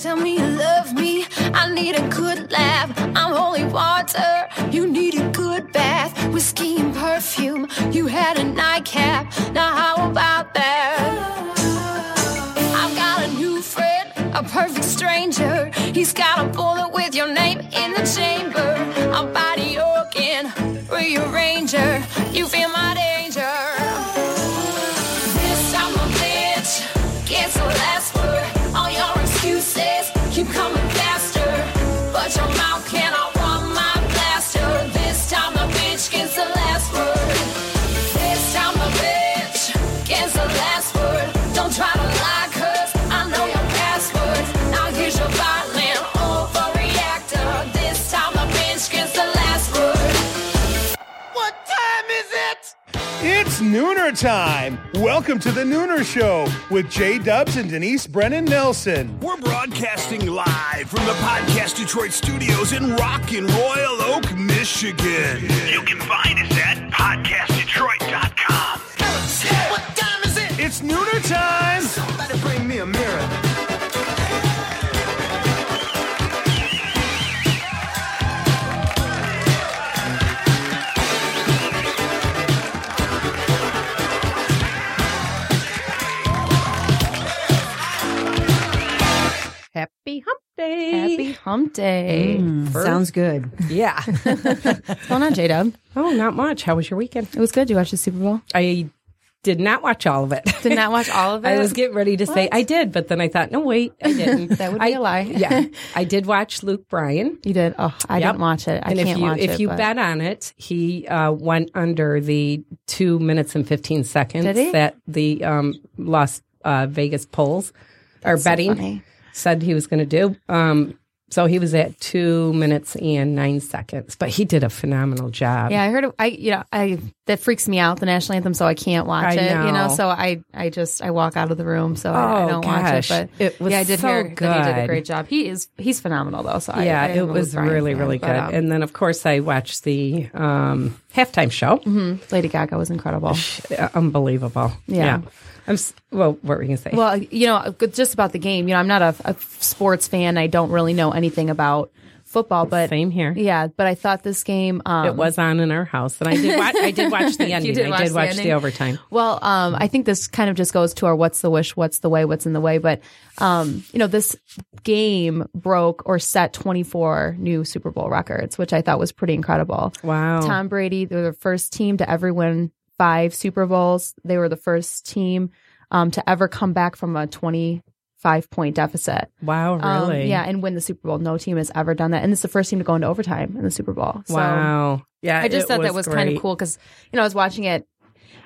Tell me you love me. I need a good laugh. I'm holy water. You need a good bath. Whiskey and perfume. You had a nightcap. Now how about that? I've got a new friend, a perfect stranger. He's got a bullet with your name in the chamber. I'm body organ, rearranger. You feel my danger. Nooner time. Welcome to the Nooner Show with Jay Dubs and Denise Brennan Nelson. We're broadcasting live from the Podcast Detroit studios in Rockin' Royal Oak, Michigan. You can find us at podcastdetroit.com. What time is it? It's Nooner time. Somebody bring me a mirror. Happy hump day. Happy hump day. Mm, sounds good. Yeah. What's going on, J Dub? Oh, not much. How was your weekend? It was good. You watch the Super Bowl? I did not watch all of it. Did not watch all of it. I was getting ready to say I did, but then I thought, no, wait, I didn't. That would be I- a lie. yeah, I did watch Luke Bryan. You did. Oh, I Yep. didn't watch it. I and can't if you watch if it. If you but- bet on it, he uh, went under the two minutes and fifteen seconds that the um, Las uh, Vegas polls are That's so betting funny. Said he was going to do. Um, so he was at two minutes and nine seconds, but he did a phenomenal job. Yeah, I heard. I you know I that freaks me out the national anthem, so I can't watch I it. You know, know. so I I just I walk out of the room, so I, I Oh, don't gosh. watch it. But It was yeah, I did so hear that he did a great job. He is he's phenomenal though. So yeah, I, it was really, fan, really but, good. um, and then, of course, I watched the um, halftime show. mhm, Lady Gaga was incredible. Unbelievable. Yeah. I'm. Well, what were you gonna say? Well, you know, just about the game. You know, I'm not a, a sports fan. I don't really know anything about football, but Same here. Yeah, but I thought this game. Um, it was on in our house, and I did. Watch, I did watch the ending. did I watch did watch ending? the overtime. Well, um, I think this kind of just goes to our what's the wish, what's the way, what's in the way. But, um, you know, this game broke or set 24 new Super Bowl records, which I thought was pretty incredible. Wow. Tom Brady, they were the first team to ever win five Super Bowls. They were the first team um, to ever come back from a 25 point deficit. Wow. Um, Really? yeah, and win the Super Bowl. No team has ever done that. And it's the first team to go into overtime in the Super Bowl. So wow. Yeah. I just thought that was kind of cool because, you know, I was watching it.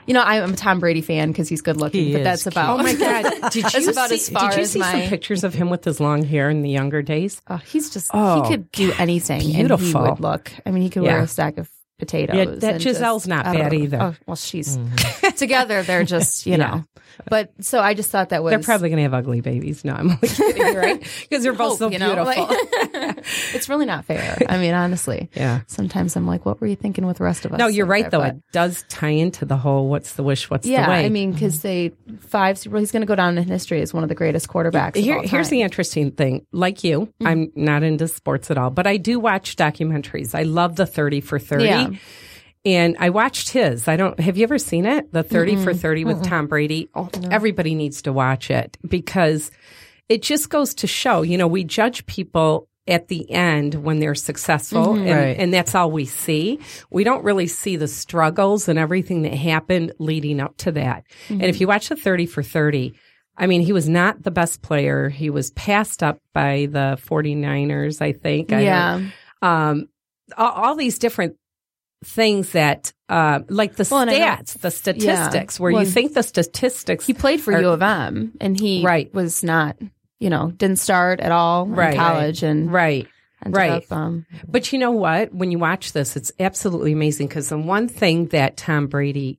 You know, I'm a Tom Brady fan because he's good looking, He but that's about. Oh my god! Did you see, as far Did you as see some pictures of him with his long hair in the younger days? Oh, he's just Oh, he could do anything, and he would look. I mean, he could wear a stack of potatoes. Yeah, that and Gisele's just- not bad know. either. Mm-hmm. Oh, well, she's together. They're just you Yeah. know. But so I just thought that was They're probably going to have ugly babies. No, I'm only kidding, right? Because they're both so hope, you know, beautiful. like- it's really not fair. I mean, honestly. yeah. Sometimes I'm like, what were you thinking with the rest of us? No, you're right there? though. But- It does tie into the whole "What's the wish? What's yeah, the way?" I mean, because they five Super he's going to go down in history as one of the greatest quarterbacks. of Here, all here's the interesting thing. Like you, Mm-hmm. I'm not into sports at all, but I do watch documentaries. I love the 30 for 30. Yeah. And I watched his. I don't, have you ever seen it? The 30 for 30 with Tom Brady. Oh, everybody needs to watch it because it just goes to show, you know, we judge people at the end when they're successful and, Right. and that's all we see. We don't really see the struggles and everything that happened leading up to that. And if you watch the 30 for 30, I mean, he was not the best player. He was passed up by the 49ers, I think. I Yeah. um, all, all these different things that, uh, like the Well, and I don't- stats, the statistics, where Well, you think the statistics. He played for are- U of M, and he Right. was not, you know, didn't start at all Right. in college, and Right. right. up, um, But you know what? When you watch this, it's absolutely amazing because the one thing that Tom Brady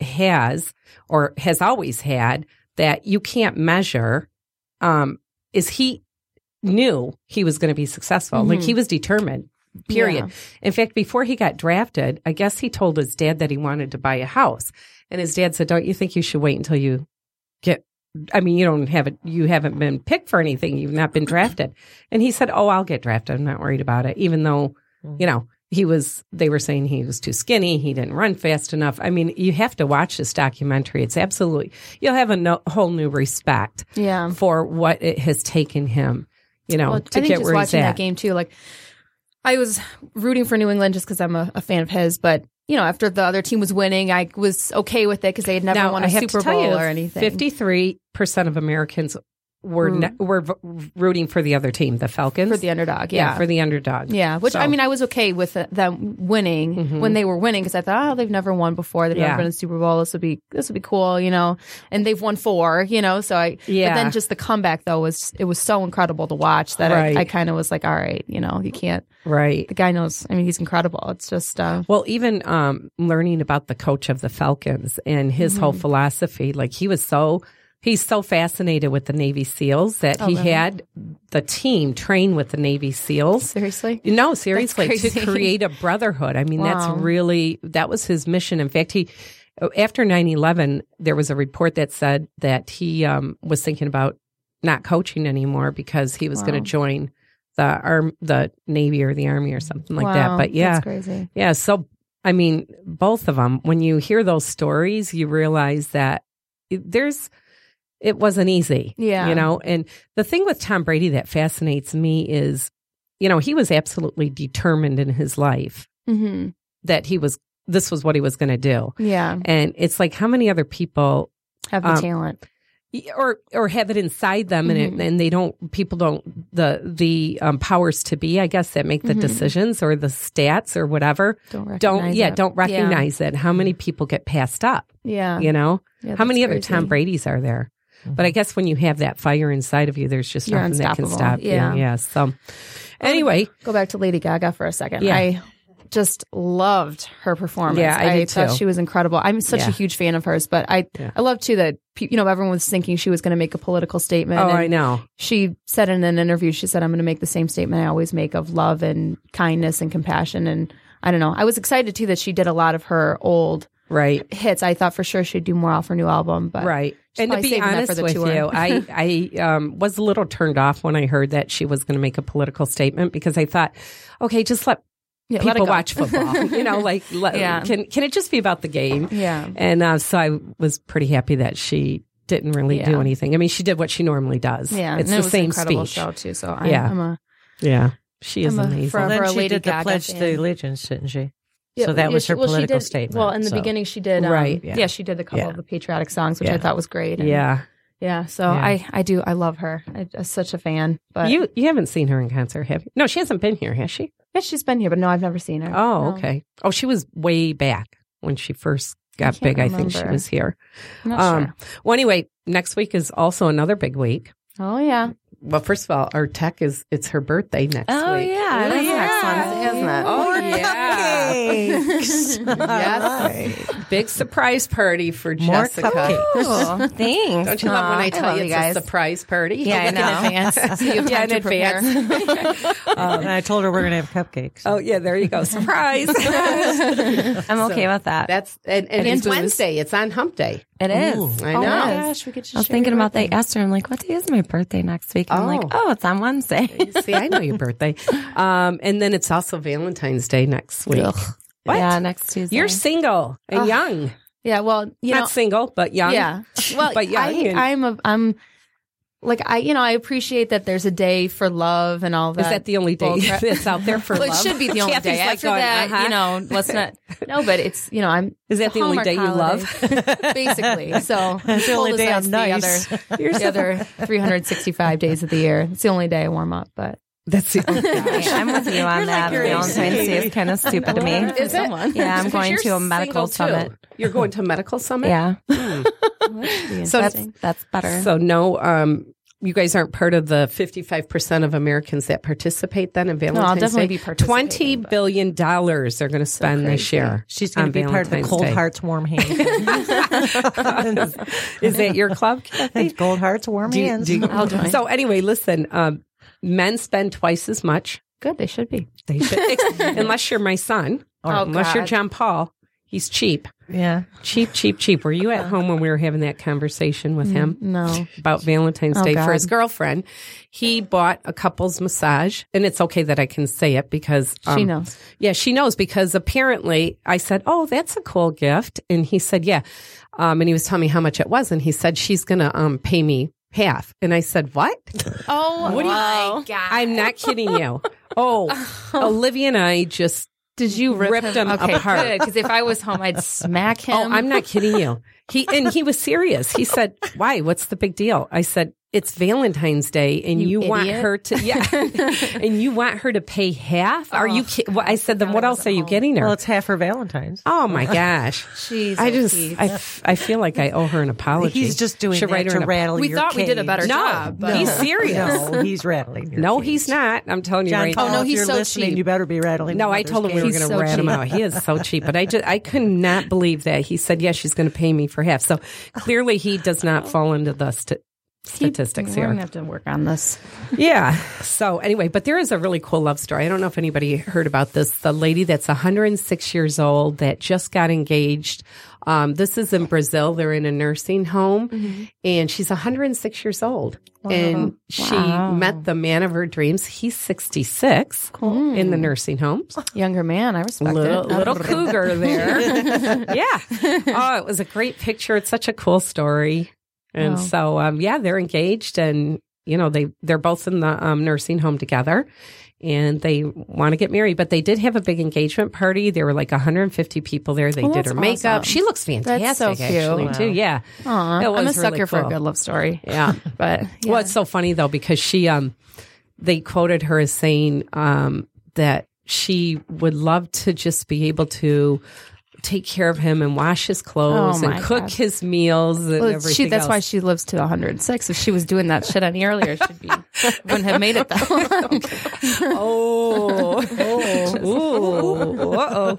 has or has always had that you can't measure um, is he knew he was going to be successful. Like Mhm. he was determined. Period. Yeah. In fact, before he got drafted, I guess he told his dad that he wanted to buy a house. And his dad said, Don't you think you should wait until you get I mean, you don't have it. You haven't been picked for anything. You've not been drafted." And he said, "Oh, I'll get drafted. I'm not worried about it." Even though, mm. you know, he was. They were saying he was too skinny. He didn't run fast enough. I mean, you have to watch this documentary. It's absolutely. You'll have a no, whole new respect Yeah. for what it has taken him. You know, Well, to I think get just where he's watching at. that game too, like I was rooting for New England just because I'm a, a fan of his, but you know, after the other team was winning, I was okay with it because they had never now, won a Super Bowl you, or anything. Fifty-three percent of Americans were Root. ne- were v- rooting for the other team, the Falcons, for the underdog, yeah, yeah, for the underdog. yeah. Which So- Mm-hmm. I mean, I was okay with them winning when they were winning because I thought, oh, they've never won before. They've Yeah. never been in Super Bowl. This would be this would be cool, you know. And they've won four, you know. So I, Yeah. But then just the comeback though was it was so incredible to watch that Right. I, I kind of was like, all right, you know, you can't. right. The guy knows. I mean, he's incredible. It's just. uh Well, even um, learning about the coach of the Falcons and his whole Mm-hmm. philosophy, like he was so he's so fascinated with the Navy SEAls that Oh, he really? had the team train with the Navy SEAls. Seriously. No, seriously, to create a brotherhood. I mean, Wow. that's really that was his mission. In fact, he after 9-11, there was a report that said that he um, was thinking about not coaching anymore because he was going to join the arm, the Navy or the Army or something like that. But yeah, that's crazy. yeah. So, I mean, both of them, when you hear those stories, you realize that there's, it wasn't easy. Yeah. You know, and the thing with Tom Brady that fascinates me is, you know, he was absolutely determined in his life hmm that he was, this was what he was going to do. Yeah, And it's like, how many other people have the Um, talent. or or have it inside them and Mm-hmm. it, and they don't people don't the the um, powers to be I guess that make the Mhm. decisions or the stats or whatever Don't recognize don't yeah it. don't recognize it how many people get passed up Yeah, you know Yeah, how many that's other. Tom Brady's are there but I mm-hmm. guess when you have that fire inside of you there's just You're nothing that can stop Yeah. you yeah so anyway Go back to Lady Gaga for a second. Yeah. I just loved her performance. Yeah, I did thought too. she was incredible. I'm such Yeah. a huge fan of hers, but I Yeah. I love too that you know everyone was thinking she was going to make a political statement. oh and I know She said in an interview, she said, "I'm going to make the same statement I always make of love and kindness and compassion." And I don't know. I was excited too that she did a lot of her old right hits. I thought for sure she'd do more off her new album, but Right. And to be honest with tour. you, I I um, was a little turned off when I heard that she was going to make a political statement because I thought, okay, just let Yeah, people go. watch football. you know, like let, Yeah. can can it just be about the game? Yeah. And uh, so I was pretty happy that she didn't really do anything. I mean, she did what she normally does. Yeah, it's and it the was same an incredible speech. show too. So I, Yeah. I'm a Yeah, she is I'm a amazing. forever- Well, then she Lady did the pledge to fan. allegiance, didn't she? Yeah, so that yeah, was she- her well, she political did- statement. Well, in the so. beginning, she did. Um, Right, Yeah. yeah. she did a couple Yeah. of the patriotic songs, which Yeah. I thought was great. and- yeah, yeah. So Yeah. I, I do, I love her. I, I'm such a fan. But you you haven't seen her in concert, have you? No, she hasn't been here, has she? yeah, she's been here, but no, I've never seen her. Oh, No. okay. Oh, she was way back when she first got can't big. I think she was here. Um, sure. Well, anyway, next week is also another big week. Oh yeah, Well, first of all, our tech is it's her birthday next Oh week. yeah, It is yeah. next month, isn't it? Oh yeah. yes. Big surprise party for More Jessica. cupcakes. thanks. Don't you love when I tell love you you it's guys. a surprise party? Yeah, I know. In advance. So you have Yeah, in to prepare. advance. Um, and I told her we're going to have cupcakes. Oh yeah, there you go. Surprise. I'm okay with that. That's and, and, And it's booze. Wednesday. It's on hump day. It is. I Oh know. my gosh, we could just I was thinking about that birthday. yesterday. I'm like, what day is my birthday next week? I'm like, Oh. oh, it's on Wednesday. See, I know your birthday. Um, and then it's also Valentine's Day next week. What? Yeah, next Tuesday. You're single and Ugh. young. Yeah, well, you Not know, single, but young. Yeah. Well, But young I, and- I'm a, I'm like I, you know, I appreciate that there's a day for love and all that. Is that the only day bullcrap. that's out there for well, love? it should be the only Kathy's day. like After going, that, uh-huh. you know, let's not. No, but it's you know, I'm. Is that it's the only day you love? basically. So It's the only day I'm the nice. other, You're the so- other 365 days of the year. It's the only day I warm up, but That's the only Yeah, I'm with you on that. your Valentine's Day is kind of stupid to me. Is it? Yeah, I'm going to a medical single, too. summit. You're going to a medical summit? Yeah, So that's that's better. So no, um, you guys aren't part of the 55% of Americans that participate then in Valentine's I'll definitely Day? be participating, Twenty but- billion dollars they're going to spend this year. She's going to be part of the Cold Day. Hearts Warm Hands. Is that your club, Kathy? Cold Hearts Warm Do you- Hands. do you- I'll join. So anyway, listen, um, men spend twice as much. good. They should be. They should, unless you're my son or Oh, unless you're John Paul. He's cheap. Yeah. Cheap, cheap, cheap. Were you at home when we were having that conversation with him? No. about Valentine's Oh, Day for his girlfriend. He bought a couple's massage, and it's okay that I can say it because She um, knows. Yeah, she knows because apparently I said, "Oh, that's a cool gift," and he said, "Yeah," um, and he was telling me how much it was, and he said she's gonna um, pay me half, and I said, "What?" Oh, What do you- my God. I'm not kidding you. Oh, Olivia and I just Did you rip ripped him okay, apart. Because if I was home, I'd smack oh, him. Oh, I'm not kidding you. He and he was serious. He said, "Why? What's the big deal?" I said, "It's Valentine's Day, and you, You want her to yeah, and you want her to pay half. Are you? Oh, ki-? Well, I said, then what else are you getting her? Well, it's half her Valentine's. oh my gosh! Jeez, I oh, just Keith. I, f- I feel like I owe her an apology. He's just doing Should that write her to an rattle We your thought we did a better No, job. but- he's serious. No, he's rattling. Your No, cage. he's not. I'm telling you John right Paul, now. no, he's you're so listening, cheap. you better be rattling. No, your I mother's told him we were going to so rat him cheap. out. He is so cheap, but I just I could not believe that he said yes, she's going to pay me for half. So clearly, he does not oh. fall into the st- statistics We're here. gonna have to work on this. Yeah. So anyway, but there is a really cool love story. I don't know if anybody heard about this. The lady that's 106 years old that just got engaged. Um, this is in Brazil. They're in a nursing home, and she's 106 years old. And she met the man of her dreams. He's 66 cool. in the nursing home. Younger man, I respect Little, it. little cougar there. yeah. Oh, it was a great picture. It's such a cool story. And Wow. so, um, yeah, they're engaged and, you know, they, they're both in the um, nursing home together and they want to get married, but they did have a big engagement party. There were like 150 people there. They Oh, did her makeup. awesome. She looks fantastic, That's so cute. actually, too. Yeah. Aw, It I'm a really sucker for a good love story. Yeah. But Well, it's so funny though because she um they quoted her as saying um that she would love to just be able to take care of him and wash his clothes Oh, and cook God. his meals and Well, everything. she, that's why she lives to 106. If she was doing that shit any earlier, she'd be wouldn't have made it that long. Oh, oh,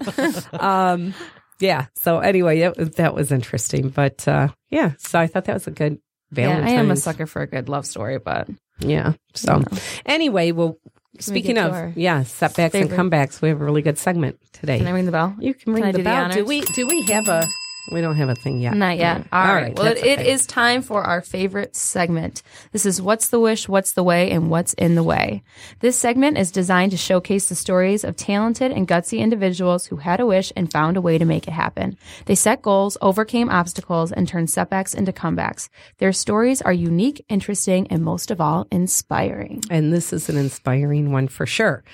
uh-oh. Um, yeah. So anyway, it, that was interesting, but uh, yeah. So I thought that was a good yeah, I am a sucker for a good love story, but Yeah. So anyway, well, speaking of our yeah setbacks favorite- and comebacks, we have a really good segment today. can I ring the bell? You can ring I the do the bell. do we? Do we have a? We don't have a thing yet. Not yet. All All right. right, Well, it, that's it okay. is time for our favorite segment. This is What's the Wish, What's the Way, and What's in the Way. This segment is designed to showcase the stories of talented and gutsy individuals who had a wish and found a way to make it happen. They set goals, overcame obstacles, and turned setbacks into comebacks. Their stories are unique, interesting, and most of all, inspiring. And this is an inspiring one for sure.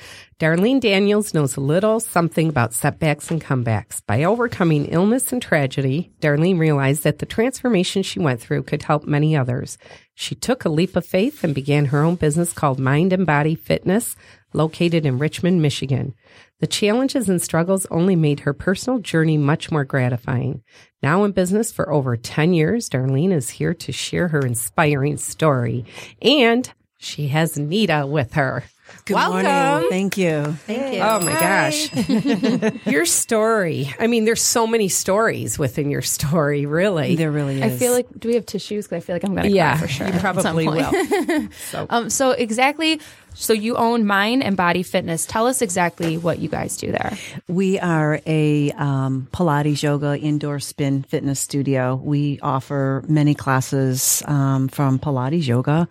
Darlene Daniels knows a little something about setbacks and comebacks. By overcoming illness and tragedy, Darlene realized that the transformation she went through could help many others. She took a leap of faith and began her own business called Mind and Body Fitness, located in Richmond, Michigan. The challenges and struggles only made her personal journey much more gratifying. Now in business for over 10 years, Darlene is here to share her inspiring story. And she has Nita with her. Good Welcome. morning. Thank you. Thank you. Oh my gosh. your story. I mean, there's so many stories within your story, really. There really is. I feel like, do we have tissues? Because I feel like I'm going to yeah, cry for sure. you at some probably will. So, Um, so exactly, so you own Mind and Body Fitness. Tell us exactly what you guys do there. we are a um, Pilates yoga indoor spin fitness studio. We offer many classes um, from Pilates yoga,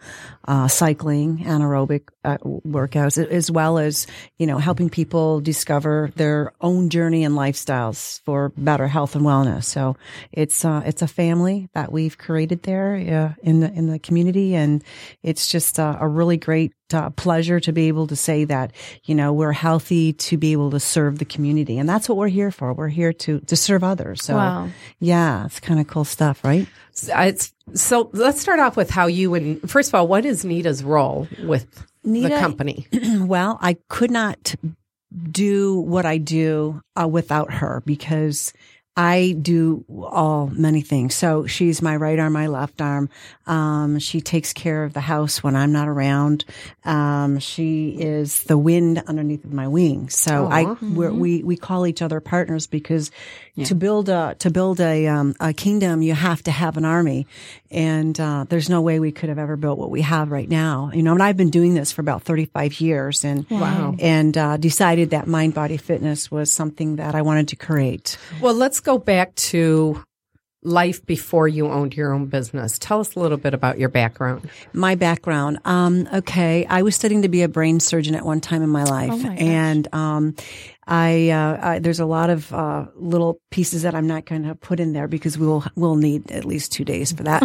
uh, cycling, anaerobic uh, workouts, as well as you know helping people discover their own journey and lifestyles for better health and wellness. So it's uh, it's a family that we've created there uh, in the in the community, and it's just a really great uh, pleasure to be able to say that you know we're healthy to be able to serve the community, and that's what we're here for. We're here to to serve others. So Wow. yeah, it's kind of cool stuff, right? it's, so let's start off with how you and, first of all, what is Nita's role with the company? well, I could not do what I do uh, without her because I do all many things. So she's my right arm, my left arm. Um, she takes care of the house when I'm not around. Um, she is the wind underneath my wings. So I we're, we we call each other partners because to build a to build a um, a kingdom, you have to have an army, and uh, there's no way we could have ever built what we have right now. You know, and I've been doing this for about 35 years, and Wow. and uh, decided that mind body fitness was something that I wanted to create. Well, let's go back to life before you owned your own business. Tell us a little bit about your background. My background. Um, okay. I was studying to be a brain surgeon at one time in my life. Oh my and, um, I, uh, I, there's a lot of, uh, little pieces that I'm not going to put in there because we'll, we'll need at least two days for that.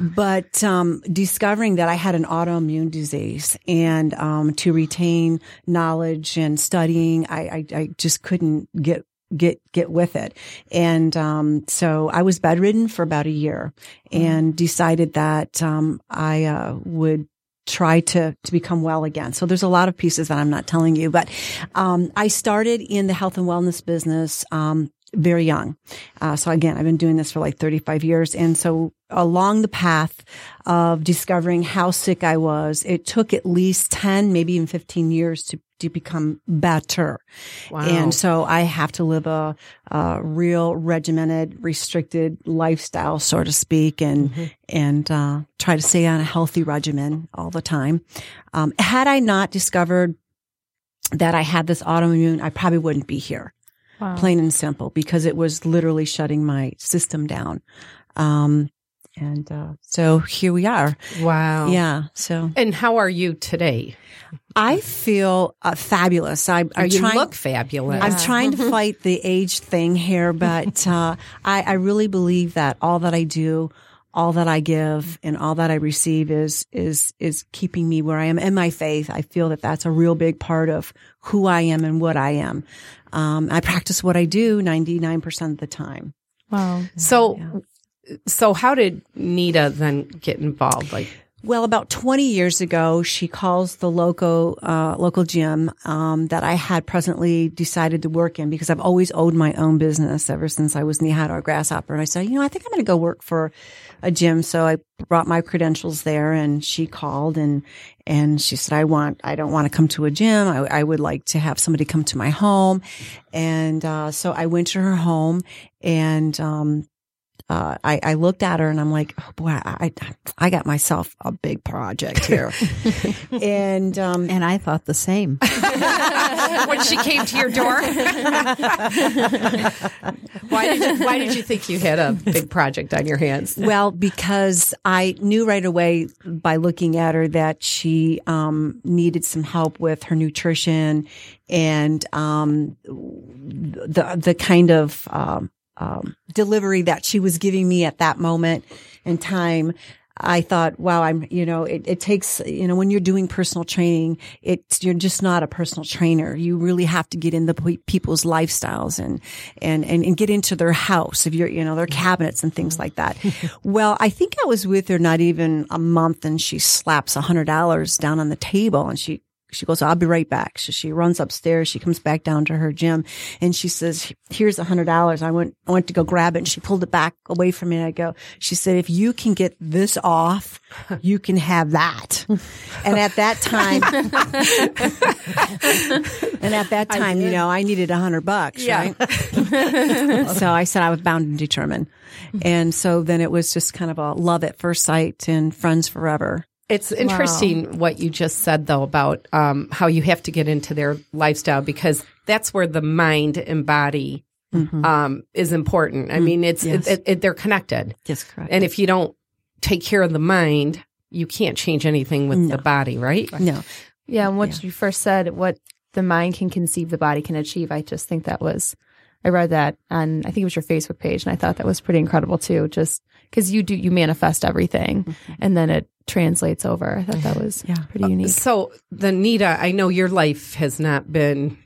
but, um, discovering that I had an autoimmune disease and, um, to retain knowledge and studying, I, I, I just couldn't get get get with it. And um so i was bedridden for about a year and decided that um i uh would try to to become well again. So there's a lot of pieces that i'm not telling you but um i started in the health and wellness business um very young. Uh, so again, I've been doing this for like 35 years. And so along the path of discovering how sick I was, it took at least 10, maybe even 15 years to, to become better. Wow. And so I have to live a, a real regimented, restricted lifestyle, so to speak, and, and, uh, try to stay on a healthy regimen all the time. Um, had I not discovered that I had this autoimmune, I probably wouldn't be here Wow. plain and simple, because it was literally shutting my system down. Um, and uh, so here we are. Wow. Yeah. So And how are you today? I feel uh, fabulous. I I'm you trying. look fabulous. I'm trying to fight the age thing here, but uh, I, I really believe that all that I do, all that I give, and all that I receive is is is keeping me where I am. And my faith, I feel that that's a real big part of who I am and what I am. Um, I practice what I do 99 percent of the time. Wow. So, so how did Nita then get involved? Like, Well, about 20 years ago, she calls the local, uh, local gym, um, that I had presently decided to work in because I've always owned my own business ever since I was in Nihad or Grasshopper. And I said, you know, I think I'm going to go work for a gym. So I brought my credentials there and she called and, and she said, I want, I don't want to come to a gym. I, I would like to have somebody come to my home. And, uh, so I went to her home and, um, uh, I, I looked at her and I'm like, oh boy, I, I got myself a big project here. and, um, And I thought the same. when she came to your door, why did you, why did you think you had a big project on your hands? well, because I knew right away by looking at her that she, um, needed some help with her nutrition and, um, the, the kind of, um, um, delivery that she was giving me at that moment in time. I thought, wow, I'm, you know, it, it takes, you know, when you're doing personal training, it's, you're just not a personal trainer. You really have to get into pe- people's lifestyles and, and, and, and get into their house if you're, you know, their cabinets and things like that. well, I think I was with her not even a month and she slaps a hundred dollars down on the table and she, she goes, I'll be right back. So she runs upstairs. She comes back down to her gym and she says, here's a hundred dollars. I went, I went to go grab it and she pulled it back away from me. And I go, she said, if you can get this off, you can have that. and at that time, and at that time, you know, I needed a hundred bucks, Yeah. right? so I said I was bound and determined. And so then it was just kind of a love at first sight and friends forever. It's interesting what you just said though about um, how you have to get into their lifestyle because that's where the mind and body um, is important. I mean, it's Yes. it, it, they're connected, Yes, correct. and if you don't take care of the mind, you can't change anything with the body, right? no, Yeah, and what you first said, what the mind can conceive, the body can achieve. I just think that was, I read that on, I think it was your Facebook page, and I thought that was pretty incredible too. Just because you do, you manifest everything, and then it translates over. I thought that was Yeah. pretty unique. So, the Nita, I know your life has not been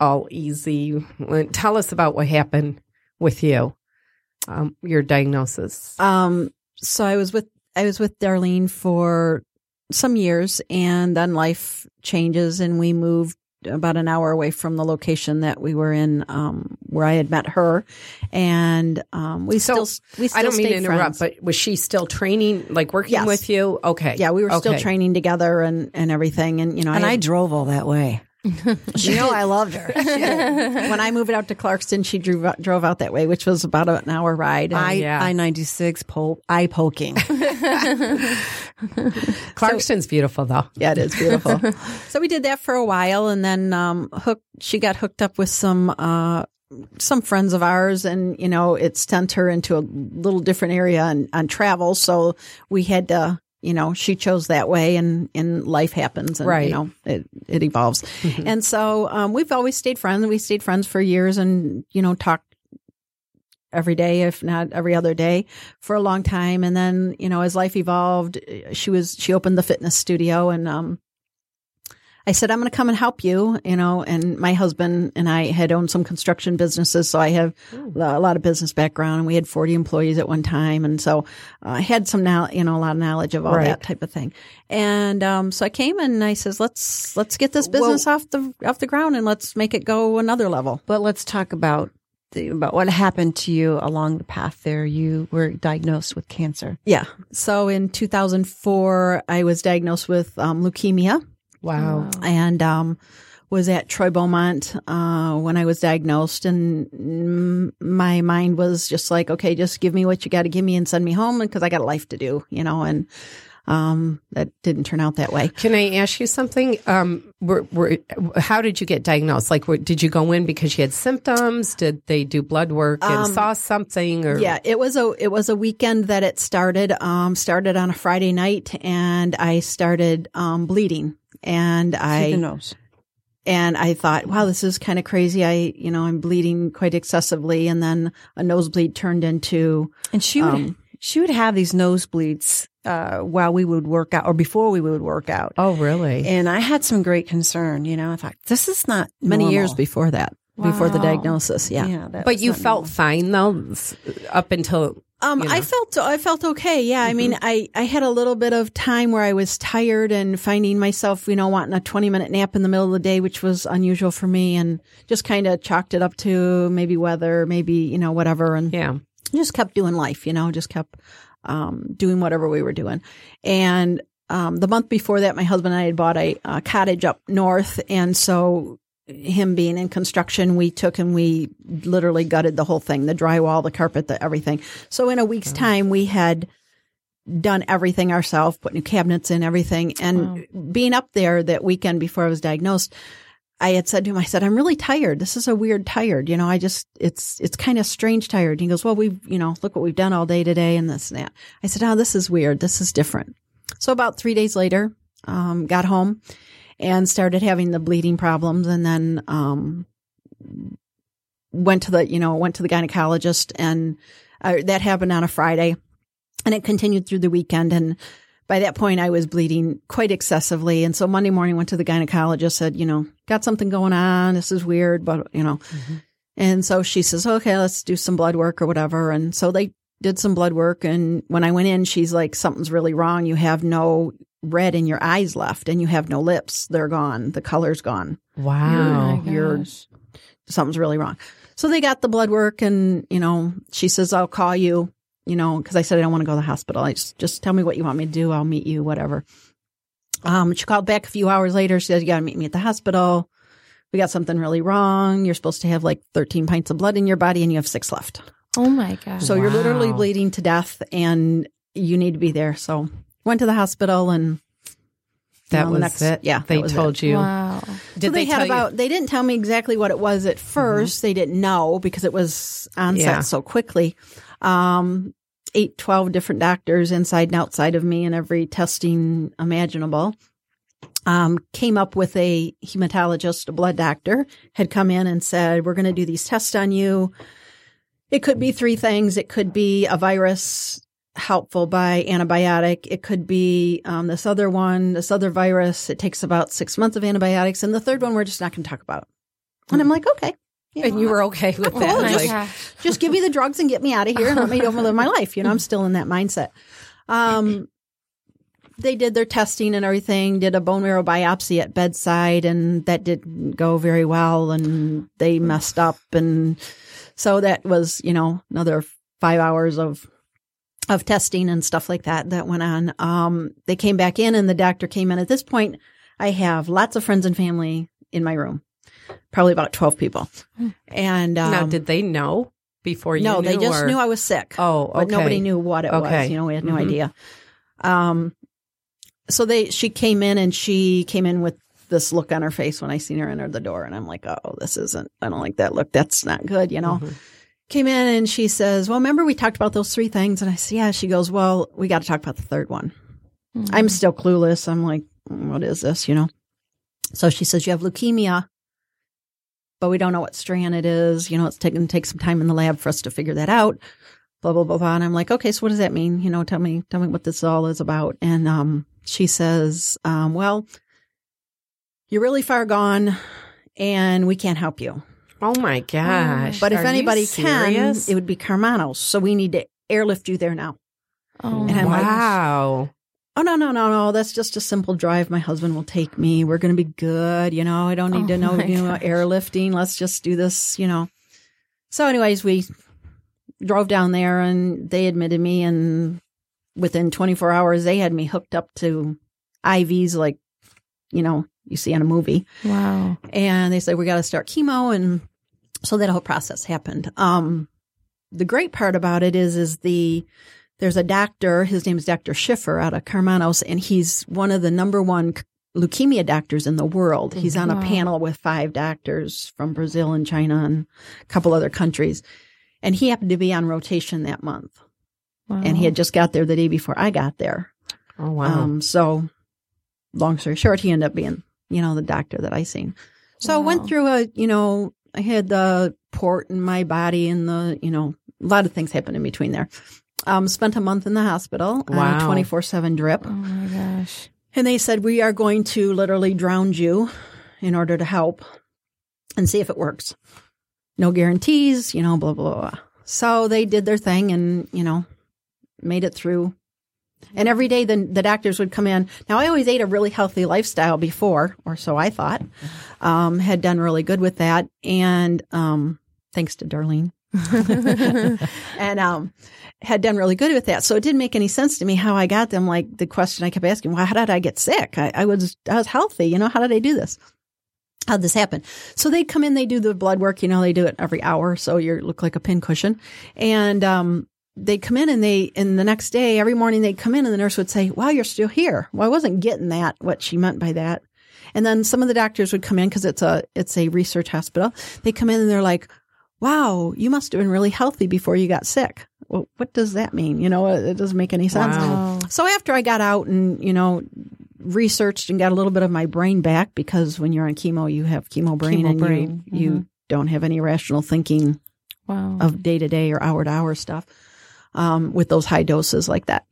all easy. Tell us about what happened with you, um, your diagnosis. Um, so I was with I was with Darlene for some years, and then life changes, and we moved about an hour away from the location that we were in, um, where I had met her, and um, we So, still we still I don't mean to stayed interrupt, friends. but was she still training, like working Yes. with you? Okay. yeah, we were still training together and and everything, and you know, and I had- drove all that way. you know I loved her. when I moved out to Clarkston, she drove out, drove out that way, which was about an hour ride. and- I yeah. I ninety six po- eye poking. Clarkston's beautiful though. Yeah, it is beautiful. so we did that for a while, and then um, hook. She got hooked up with some uh, some friends of ours, and you know, it sent her into a little different area on, on travel. So we had to, you know, she chose that way, and and life happens, and Right. you know, it it evolves. And so um, we've always stayed friends. We stayed friends for years, and you know, talked every day, if not every other day, for a long time. And then, you know, as life evolved, she was she opened the fitness studio, and um, I said, I'm going to come and help you, you know. And my husband and I had owned some construction businesses, so I have a lot of business background. And we had 40 employees at one time, and so I had some now, you know, a lot of knowledge of all Right. that type of thing. And um, so I came and I says, let's let's get this business off the off the ground and let's make it go another level. But let's talk about the, about what happened to you along the path there. You were diagnosed with cancer. Yeah. So in 2004, I was diagnosed with um, leukemia. Wow. and um, was at Troy Beaumont uh, when I was diagnosed, and my mind was just like, okay, just give me what you got to give me and send me home because I got a life to do, you know, and um, that didn't turn out that way. Can I ask you something? Um, were, were, how did you get diagnosed? Like, were, did you go in because you had symptoms? Did they do blood work and Um, saw something? Or Yeah, it was a it was a weekend that it started. Um, started on a Friday night, and I started um bleeding, and Through the I nose. and I thought, wow, this is kind of crazy. I you know I'm bleeding quite excessively, and then a nosebleed turned into And she would Um, she would have these nosebleeds uh, while we would work out or before we would work out. oh, really? And I had some great concern. You know, I thought this is not many normal. years before that, before the diagnosis. Yeah. Yeah, but you felt normal. fine though, up until Um, you I felt I felt okay. Yeah, I mean, I I had a little bit of time where I was tired and finding myself, you know, wanting a twenty minute nap in the middle of the day, which was unusual for me, and just kind of chalked it up to maybe weather, maybe you know whatever, and yeah. just kept doing life, you know, just kept um, doing whatever we were doing. And um, the month before that, my husband and I had bought a, uh cottage up north, and so him being in construction, we took and we literally gutted the whole thing, the drywall, the carpet, the everything. So in a week's time, we had done everything ourselves, put new cabinets in, everything. And being up there that weekend before I was diagnosed, I had said to him, I said, I'm really tired. This is a weird tired. You know, I just, it's, it's kind of strange tired. He goes, well, we've, you know, look what we've done all day today and this and that. I said, oh, this is weird. This is different. So about three days later, um, got home and started having the bleeding problems and then, um, went to the, you know, went to the gynecologist and uh, that happened on a Friday and it continued through the weekend. And by that point, I was bleeding quite excessively. And so Monday morning, went to the gynecologist, said, you know, got something going on. This is weird, but you know, and so she says, okay, let's do some blood work or whatever. And so they did some blood work. And when I went in, she's like, something's really wrong. You have no red in your eyes left and you have no lips. They're gone. The color's gone. Wow. You're, something's really wrong. So they got the blood work and, you know, she says, I'll call you, you know, cause I said, I don't want to go to the hospital. I just, just tell me what you want me to do. I'll meet you, whatever. Um, she called back a few hours later. She said, you got to meet me at the hospital. We got something really wrong. You're supposed to have like 13 pints of blood in your body and you have six left. Oh my god. So you're literally bleeding to death and you need to be there. So went to the hospital and That know, the was next- it. yeah, they that was told you. wow. Did so they, they, had about you? they didn't tell me exactly what it was at 1st They didn't know because it was onset Yeah. so quickly. Um, eight, 12 different doctors inside and outside of me and every testing imaginable. Um, came up with a hematologist, a blood doctor, had come in and said, we're going to do these tests on you. It could be three things. It could be a virus helpful by antibiotic. It could be um, this other one, this other virus. It takes about six months of antibiotics. And the third one, we're just not going to talk about. And I'm like, okay. and you were okay with that. Oh, Like, just, just give me the drugs and get me out of here and let me go live my life. You know, I'm still in that mindset. Um, they did their testing and everything, did a bone marrow biopsy at bedside, and that didn't go very well, and they messed up, and so that was, you know, another five hours of of testing and stuff like that that went on. Um, they came back in, and the doctor came in. At this point, I have lots of friends and family in my room, probably about twelve people, and um, now, did they know before you? no, they just or- knew I was sick. Oh, okay. but nobody knew what it Okay. was. You know, we had no Mhm. idea. Um, so they, she came in and she came in with this look on her face when I seen her enter the door, and I'm like, oh, this isn't. I don't like that look. That's not good, you know. Came in and she says, "Well, remember we talked about those three things?" And I said, "Yeah." She goes, "Well, we got to talk about the third one." I'm still clueless. I'm like, "Mm, "What is this?" You know. So she says, "You have leukemia." But we don't know what strain it is. You know, it's taking take some time in the lab for us to figure that out. Blah blah blah blah. And I'm like, okay, so what does that mean? You know, tell me, tell me what this all is about. And um, she says, um, well, you're really far gone, and we can't help you. Oh my gosh! But if Are anybody can, it would be Karmanos. So we need to airlift you there now. Oh, And I'm like, wow. oh no, no, no, no. That's just a simple drive. My husband will take me. We're going to be good. You know, I don't need to Oh know, you know, airlifting. Let's just do this, you know. So anyways, we drove down there and they admitted me and within 24 hours they had me hooked up to IVs like, you know, you see in a movie. wow. and they said we got to start chemo and so that whole process happened um the great part about it is is the there's a doctor his name is dr schiffer out of karmanos and he's one of the number one leukemia doctors in the world he's on a Wow. panel with five doctors from brazil and china and a couple other countries and he happened to be on rotation that month wow. and he had just got there the day before i got there Oh wow. um, so long story short, he ended up being, you know, the doctor that I seen. So I went through a, you know, I had the port in my body and the, you know, a lot of things happened in between there. Um, spent a month in the hospital on a 24 seven drip. Oh my gosh. And they said, we are going to literally drown you in order to help and see if it works. No guarantees, you know, blah, blah, blah. So they did their thing and, you know, made it through. And every day the, the doctors would come in. Now I always ate a really healthy lifestyle before, or so I thought. Um, had done really good with that. And, um, thanks to Darlene. and um, had done really good with that. So it didn't make any sense to me how I got them. Like the question I kept asking, well, how did I get sick? I, I was I was healthy. You know, how did I do this? How'd this happen? So they come in, they do the blood work. You know, they do it every hour, so you look like a pincushion. And um, they come in and they and the next day, every morning they'd come in and the nurse would say, "Wow, you're still here." Well, I wasn't getting that what she meant by that. And then some of the doctors would come in because it's a it's a research hospital. They come in and they're like, "Wow, you must have been really healthy before you got sick." Well, what does that mean? You know, it, doesn't make any sense. Wow. So after I got out and you know researched and got a little bit of my brain back because when you're on chemo, you have chemo brain Chemo and brain. you you don't have any rational thinking Wow. of day to day or hour to hour stuff um, with those high doses like that.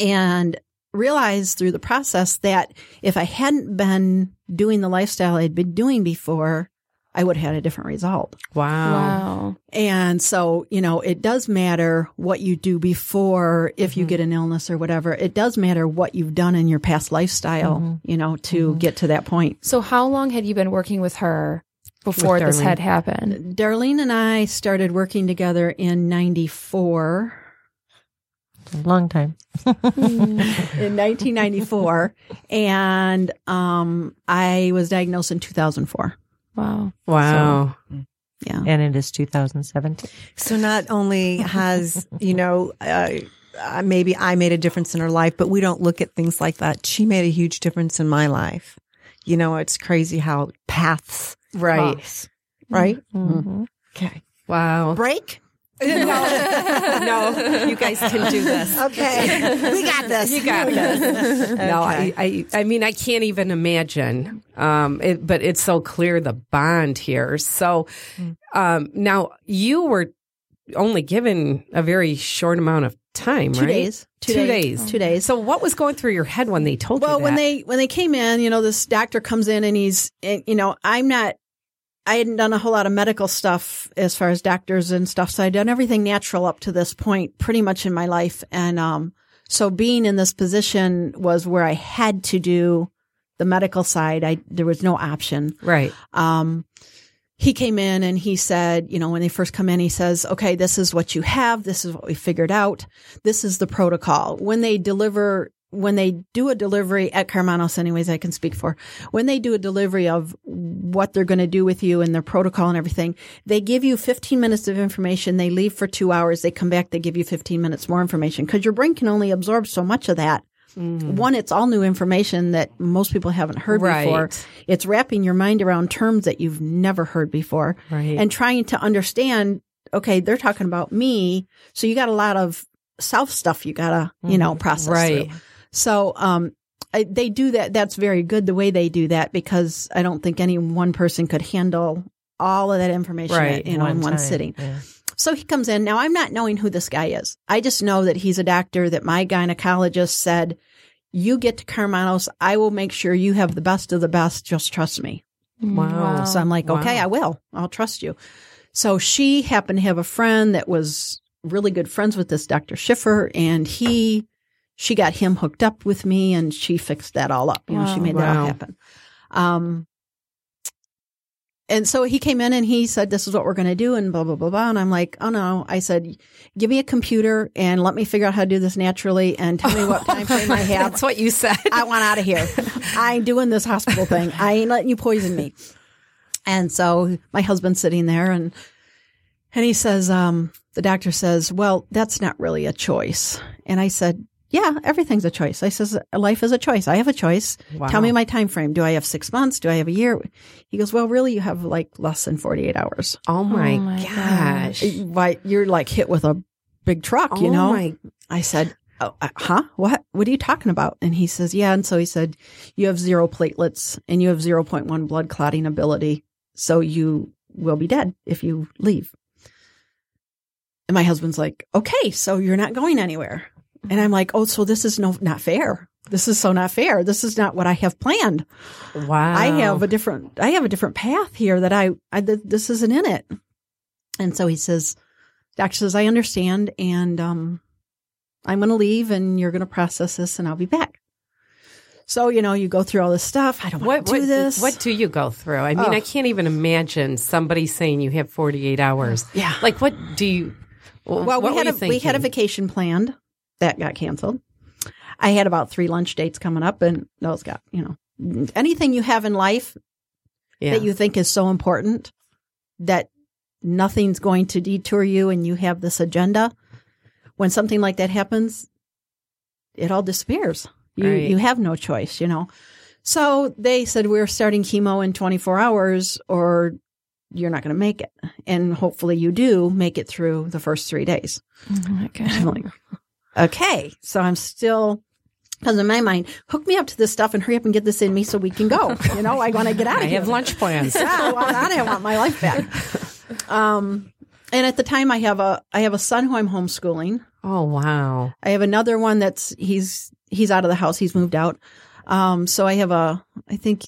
And realized through the process that if I hadn't been doing the lifestyle I'd been doing before, I would have had a different result. wow. wow. And so, you know, it does matter what you do before if you mm-hmm. get an illness or whatever. It does matter what you've done in your past lifestyle, mm-hmm. you know, to mm-hmm. get to that point. So how long had you been working with her before this had happened? Darlene and I started working together in 94. Long time. in 1994 and um I was diagnosed in 2004. Wow. Wow. Yeah. And it is 2017. So not only has, you know, uh, uh, maybe I made a difference in her life, but we don't look at things like that. She made a huge difference in my life. You know, it's crazy how paths Right. cross, right? Mm-hmm. Okay. Wow. Break? no, you guys can do this. Okay. We got this. You got this. No, I, I, I mean, I can't even imagine. Um, it, but it's so clear the bond here. So, um, now you were only given a very short amount of time, Two right? days. Two, Two days. days. Two days. So, what was going through your head when they told Well, you that? when they when they came in, you know, this doctor comes in and he's and, you know, I'm not I hadn't done a whole lot of medical stuff as far as doctors and stuff. So I'd done everything natural up to this point pretty much in my life. And um so being in this position was where I had to do the medical side. I there was no option. right. um, he came in and he said, you know, when they first come in, he says, okay, this is what you have. This is what we figured out. This is the protocol. When they deliver, when they do a delivery at Karmanos, anyways, I can speak for, when they do a delivery of what they're going to do with you and their protocol and everything, they give you 15 minutes of information. They leave for two hours. They come back. They give you 15 minutes more information because your brain can only absorb so much of that. Mm-hmm. one, it's all new information that most people haven't heard before. It's wrapping your mind around terms that you've never heard before Right. and trying to understand, okay, they're talking about me. So you got a lot of self stuff you gotta, you know, mm-hmm. process. Right. through. So, um, I, they do that. That's very good the way they do that because I don't think any one person could handle all of that information, Right, you know, in one one time, sitting. yeah. So he comes in. Now I'm not knowing who this guy is. I just know that he's a doctor that my gynecologist said, you get to Karmanos. I will make sure you have the best of the best. Just trust me. Wow. So I'm like, okay, Wow. I will. I'll trust you. So she happened to have a friend that was really good friends with this Dr. Schiffer and he, she got him hooked up with me and she fixed that all up. You know, she Wow. made that all happen. Um, and so he came in and he said, this is what we're going to do and blah, blah, blah, blah. And I'm like, oh no. I said, give me a computer and let me figure out how to do this naturally and tell me what time frame I have. That's what you said. I want out of here. I ain't doing this hospital thing. I ain't letting you poison me. And so my husband's sitting there and and he says, um, the doctor says, Well, that's not really a choice. And I said, Yeah, everything's a choice. I says, life is a choice. I have a choice. Wow. Tell me my time frame. Do I have six months? Do I have a year? He goes, Well, really, you have like less than forty eight hours. oh my, Oh my gosh. Why you're like hit with a big truck, you Oh know? my- I said, oh, uh, huh? What? What are you talking about? And he says, yeah. And so he said, you have zero platelets and you have 0.1 blood clotting ability. So you will be dead if you leave. And my husband's like, okay, so you're not going anywhere. And I'm like, oh, so this is no, not fair. This is so not fair. This is not what I have planned. Wow. I have a different, I have a different path here that I, I th- this isn't in it. And so he says, doctor says, I understand. And, um, I'm going to leave and you're going to process this and I'll be back. So, you know, you go through all this stuff. I don't want What, to do what, this. what do you go through? I mean, Oh. I can't even imagine somebody saying you have 48 hours. Yeah. Like, what do you, Well, we had a we had a vacation planned that got canceled. I had about three lunch dates coming up, and those got you know anything you have in life yeah. that you think is so important that nothing's going to detour you, and you have this agenda. When something like that happens, it all disappears. You Right. you have no choice, you know. So they said we're starting chemo in 24 hours, or you're not going to make it, and hopefully you do make it through the first three days. Oh my god. I'm like, okay. So I'm still, because in my mind, hook me up to this stuff and hurry up and get this in me so we can go. You know, I want to get out I of here. I have lunch plans. Yeah, I want out. I want my life back. Um, and at the time, I have a I have a son who I'm homeschooling. Oh, wow. I have another one that's he's he's out of the house. He's moved out. Um, so I have a I think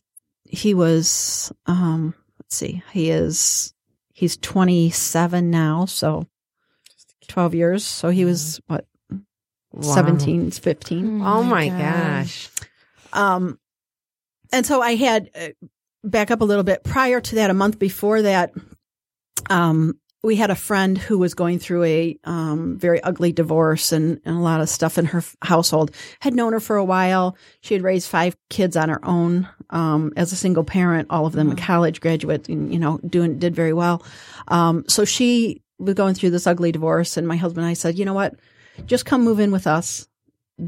he was um let's see he is he's 27 now so 12 years so he was what Wow. 17 15 Oh, my gosh. um and so i had uh, back up a little bit prior to that a month before that um we had a friend who was going through a um, very ugly divorce and, and a lot of stuff in her f- household. Had known her for a while. She had raised five kids on her own um, as a single parent. All of them college graduate, and you know, doing did very well. Um, so she was going through this ugly divorce, and my husband and I said, you know what, just come move in with us,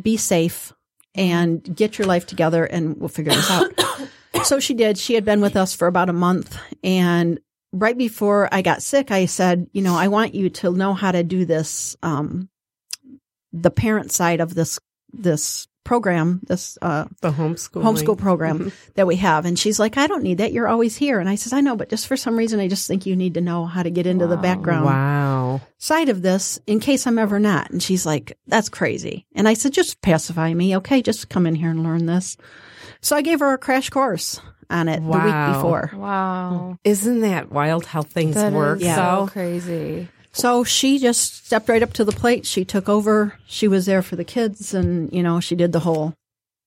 be safe, and get your life together, and we'll figure this out. so she did. She had been with us for about a month, and right before I got sick, I said, you know, I want you to know how to do this, um, the parent side of this, this program, this, uh, The homeschool. homeschool program that we have. And she's like, I don't need that. You're always here. And I says, I know, but just for some reason, I just think you need to know how to get into the background Wow. side of this in case I'm ever not. And she's like, that's crazy. And I said, just pacify me. Okay. Just come in here and learn this. So I gave her a crash course on it the week before. Wow. Isn't that wild how things That work? is Yeah. so crazy. So she just stepped right up to the plate. She took over. She was there for the kids and, you know, she did the whole,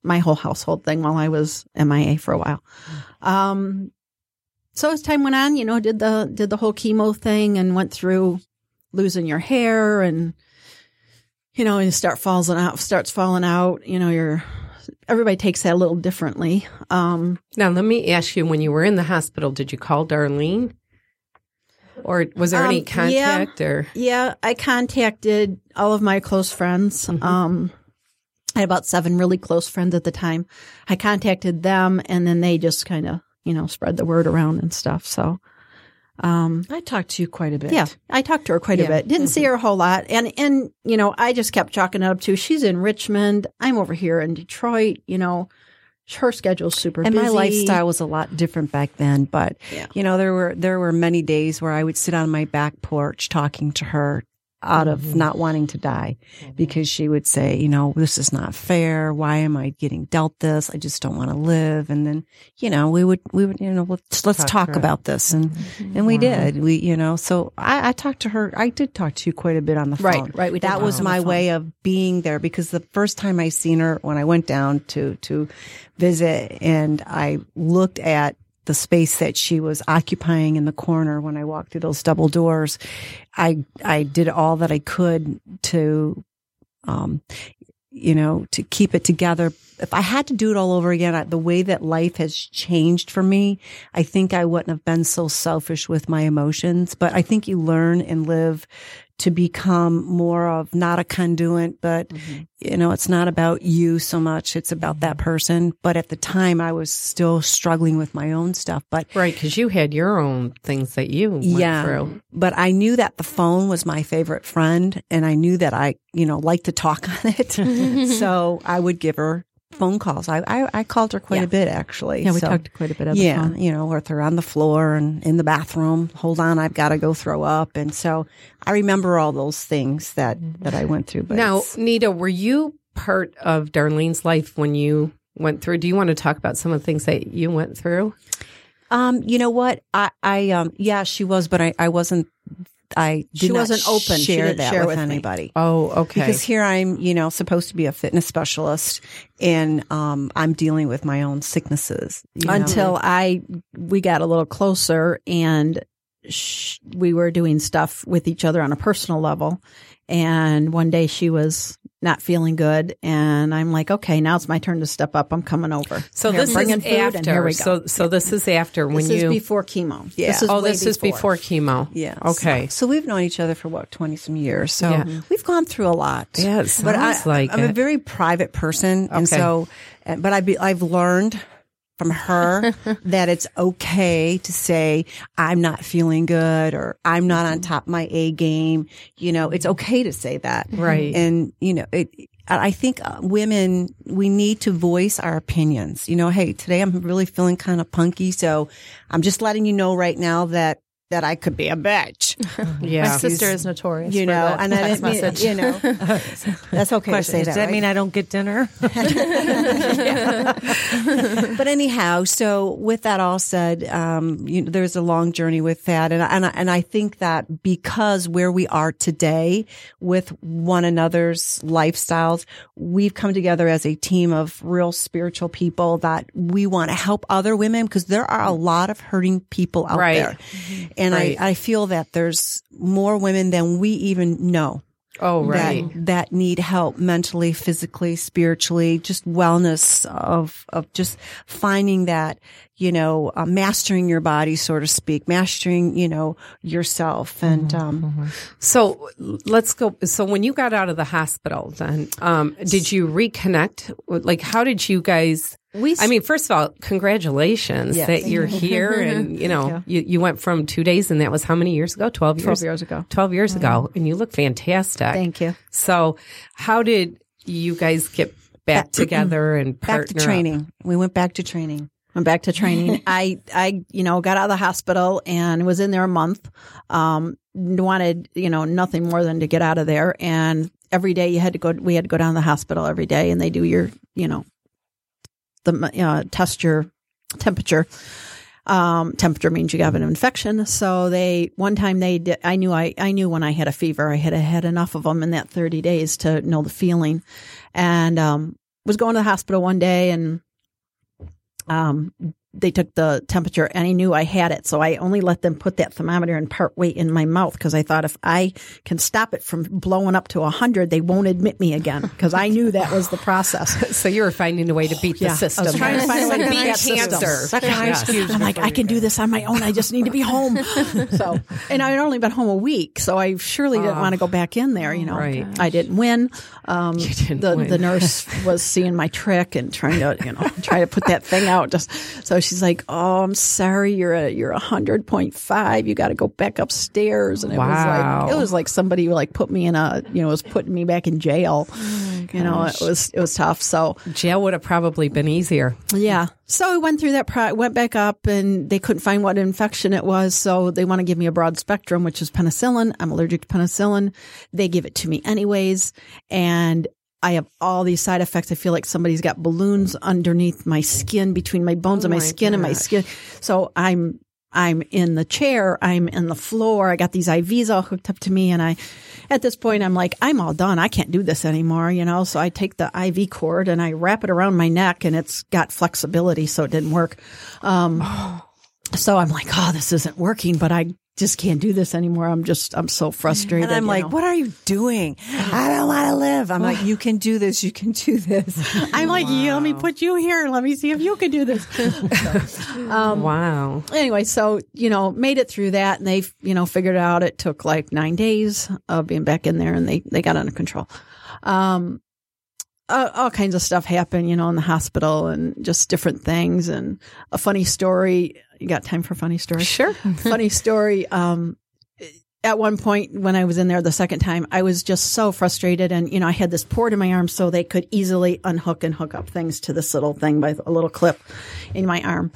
my whole household thing while I was MIA for a while. Um, so as time went on, you know, did the, did the whole chemo thing and went through losing your hair and, you know, and start falling out, starts falling out, you know, you're, everybody takes that a little differently. Um, Now, let me ask you when you were in the hospital, did you call Darlene? Or was there any Um, yeah. contact or? Yeah, I contacted all of my close friends. Um, I had about seven really close friends at the time. I contacted them and then they just kind of, you know, spread the word around and stuff. So, um, I talked to you quite a bit. yeah, I talked to her quite a bit. Didn't see her a whole lot. And, and, you know, I just kept chalking it up to she's in Richmond. I'm over here in Detroit, you know, her schedule's super and busy. my lifestyle was a lot different back then but Yeah. you know there were there were many days where i would sit on my back porch talking to her out of not wanting to die because she would say you know this is not fair. Why am i getting dealt this? I just don't want to live. And then you know we would we would you know let's let's Talk talk, about this. And and we did. We you know so i i talked to her. I did talk to you quite a bit on the phone. right, we that was my way of being there because the first time I seen her when I went down to to visit and I looked at the space that she was occupying in the corner when I walked through those double doors, I I did all that I could to um you know to keep it together. If I had to do it all over again, I, the way that life has changed for me, I think I wouldn't have been so selfish with my emotions. But I think you learn and live to become more of not a conduit, but mm-hmm. you know, it's not about you so much. It's about that mm-hmm. person. But at the time I was still struggling with my own stuff. But Right, because you had your own things that you went yeah, through. but I knew that the phone was my favorite friend and I knew that I, you know, liked to talk on it. so I would give her phone calls. I, I, I called her quite Yeah. a bit actually. Yeah, we So- talked quite a bit yeah, phone. you know, with her on the floor and in the bathroom. Hold on, I've got to go throw up. And so I remember all those things that that I went through. But now, Nita, were you part of Darlene's life when you went through? Do you want to talk about some of the things that you went through? um, you know what? I, I, um, yeah, she was, but I, I wasn't. I did She wasn't open. She Share didn't that share with, with me. anybody. Oh, okay. Because here I'm, you know, supposed to be a fitness specialist, and um, I'm dealing with my own sicknesses you know. until I we got a little closer and sh- we were doing stuff with each other on a personal level. And one day she was not feeling good, and I'm like, okay, now it's my turn to step up. I'm coming over. so Here, this bringing is food, after. and here we go. So, so this is after when this you. is before chemo. Yeah. This is oh, way this is before chemo. Yeah. Okay. So, so we've known each other for what twenty some years. So Yeah. we've gone through a lot. Yeah, it but I, like I'm a very private person, and so, but I be, I've learned from her that it's okay to say I'm not feeling good or I'm not on top of my A game. You know, it's okay to say that, Right. And you know, it. I think uh, women we need to voice our opinions. You know, hey, today I'm really feeling kind of punky, so I'm just letting you know right now that that I could be a bitch. Yeah. My sister is notorious. you for know, that and I didn't mean, you know, that's okay to Question, say does that. that right? mean I don't get dinner? but anyhow, so with that all said, um, you know, there's a long journey with that, and I- and I, and I think that because where we are today with one another's lifestyles, we've come together as a team of real spiritual people that we want to help other women because there are a lot of hurting people out Right. there, and Right. I I feel that there's more women than we even know. oh, right. that that need help mentally, physically, spiritually, just wellness of of just finding that you know uh, mastering your body, so to speak, mastering you know yourself, and um, So let's go. So when you got out of the hospital, then um, did you reconnect? Like, how did you guys? We I mean, first of all, congratulations Yes. that you're here, and you know, you, you went from two days, and that was how many years ago? Twelve years. 12 years ago. Twelve years ago, and you look fantastic. Thank you. So, how did you guys get back together and back to up? training. We went back to training. I'm back to training. I, I, you know, got out of the hospital and was in there a month. Um, wanted, you know, nothing more than to get out of there. And every day you had to go, we had to go down to the hospital every day and they do your, you know, the, uh, test your temperature. Um, temperature means you have an infection. So they, one time they did, I knew I, I knew when I had a fever, I had had enough of them in that 30 days to know the feeling and, um, was going to the hospital one day and um, they took the temperature and I knew I had it. So I only let them put that thermometer in part weight in my mouth because I thought if I can stop it from blowing up to 100, they won't admit me again because I knew that was the process. So you were finding a way to beat Yeah, the system. I was trying to find a way to beat beat that system. cancer. Such a Yes. excuse. I'm like, I can do this on my own. I just need to be home. so, and I had only been home a week, so I surely didn't want to go back in there. You know, Right. I didn't win. Um, didn't the win. the nurse was seeing my trick and trying to, you know, try to put that thing out. Just so she's like, "Oh, I'm sorry, you're a you're a hundred point five. You got to go back upstairs." And it was Wow. like it was like somebody like put me in a, you know, was putting me back in jail. Oh you know, it was it was tough. So Jail would have probably been easier. yeah. So I went through that, pro- went back up, and they couldn't find what infection it was. So they want to give me a broad spectrum, which is penicillin. I'm allergic to penicillin. They give it to me anyways. And I have all these side effects. I feel like somebody's got balloons underneath my skin, between my bones and my, my skin and my skin. So I'm, I'm in the chair. I'm in the floor. I got these IVs all hooked up to me. And I, at this point, I'm like, I'm all done. I can't do this anymore, you know? So I take the IV cord and I wrap it around my neck and it's got flexibility. So it didn't work. Um, so I'm like, oh, this isn't working, but I just can't do this anymore. I'm just, I'm so frustrated. And I'm like, know? what are you doing? I don't want to live. I'm like, you can do this. You can do this. I'm like, yeah, let me put you here. Let me see if you can do this. Um, wow. anyway, so, you know, made it through that and they, you know, figured out. It took like nine days of being back in there and they, they got under control. Um, uh, all kinds of stuff happened, you know, in the hospital and just different things and a funny story. You got time for funny stories? Sure. funny story. Um, at one point when I was in there the second time, I was just so frustrated. And, you know, I had this port in my arm so they could easily unhook and hook up things to this little thing by a little clip in my arm.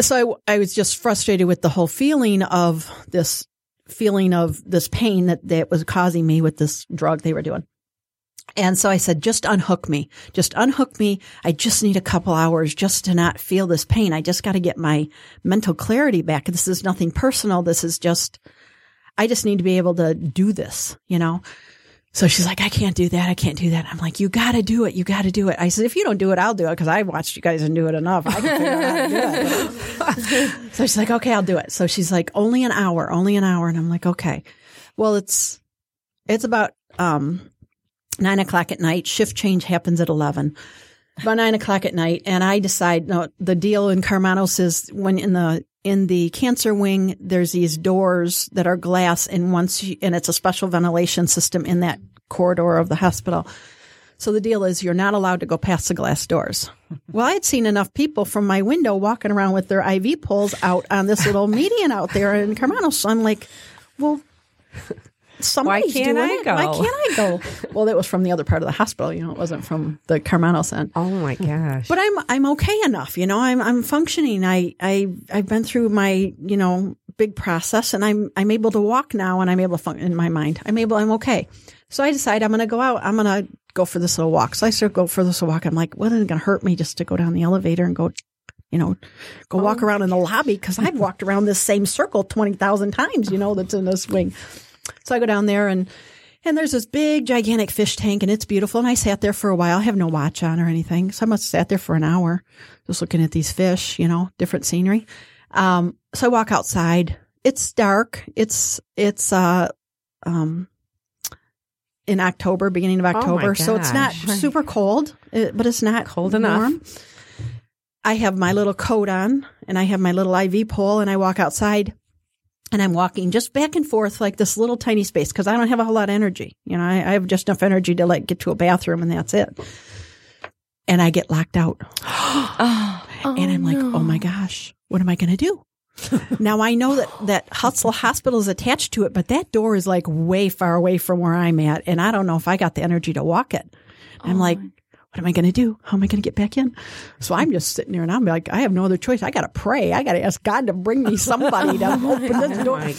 So I, I was just frustrated with the whole feeling of this feeling of this pain that, that was causing me with this drug they were doing. And so I said, just unhook me. Just unhook me. I just need a couple hours just to not feel this pain. I just got to get my mental clarity back. This is nothing personal. This is just, I just need to be able to do this, you know? So she's like, I can't do that. I can't do that. I'm like, you got to do it. You got to do it. I said, if you don't do it, I'll do it because I watched you guys and do it enough. I can figure out how to do it. so she's like, okay, I'll do it. So she's like, only an hour, only an hour. And I'm like, okay. Well, it's, it's about, um, nine o'clock at night. Shift change happens at 11. About nine o'clock at night. And I decide, no, the deal in Karmanos is when in the, in the cancer wing, there's these doors that are glass and once you, and it's a special ventilation system in that corridor of the hospital. So the deal is you're not allowed to go past the glass doors. Well, I had seen enough people from my window walking around with their IV poles out on this little median out there in Karmanos. So I'm like, well, somebody's can't doing I it. go? Why can't I go? well, that was from the other part of the hospital. You know, it wasn't from the Karmanos end. Oh my gosh. But I'm I'm okay enough, you know. I'm I'm functioning. I I I've been through my you know big process, and I'm I'm able to walk now, and I'm able to function in my mind. I'm able. I'm okay. So I decide I'm going to go out. I'm going to go for this little walk. So I start go for this little walk. I'm like, well, it going to hurt me just to go down the elevator and go, you know, go walk oh, around in the lobby because I've walked around this same circle twenty thousand times. You know, that's in this wing. So I go down there and and there's this big gigantic fish tank and it's beautiful. And I sat there for a while. I have no watch on or anything. So I must have sat there for an hour just looking at these fish, you know, different scenery. Um, so I walk outside. It's dark. It's, it's, uh, um, in October, beginning of my October. so it's not super cold, uh, but it's not Cold enough. warm. I have my little coat on and I have my little IV pole and I walk outside and I'm walking just back and forth like this little tiny space because I don't have a whole lot of energy. You know, I, I have just enough energy to like get to a bathroom and that's it. And I get locked out. and I'm like, oh my oh, gosh, what am I going to do? now I know that that Hutzel Hospital is attached to it, but that door is like way far away from where I'm at, and I don't know if I got the energy to walk it. I'm oh like, what am I going to do? How am I going to get back in? So I'm just sitting there and I'm like, I have no other choice. I got to pray. I got to ask God to bring me somebody to open this door.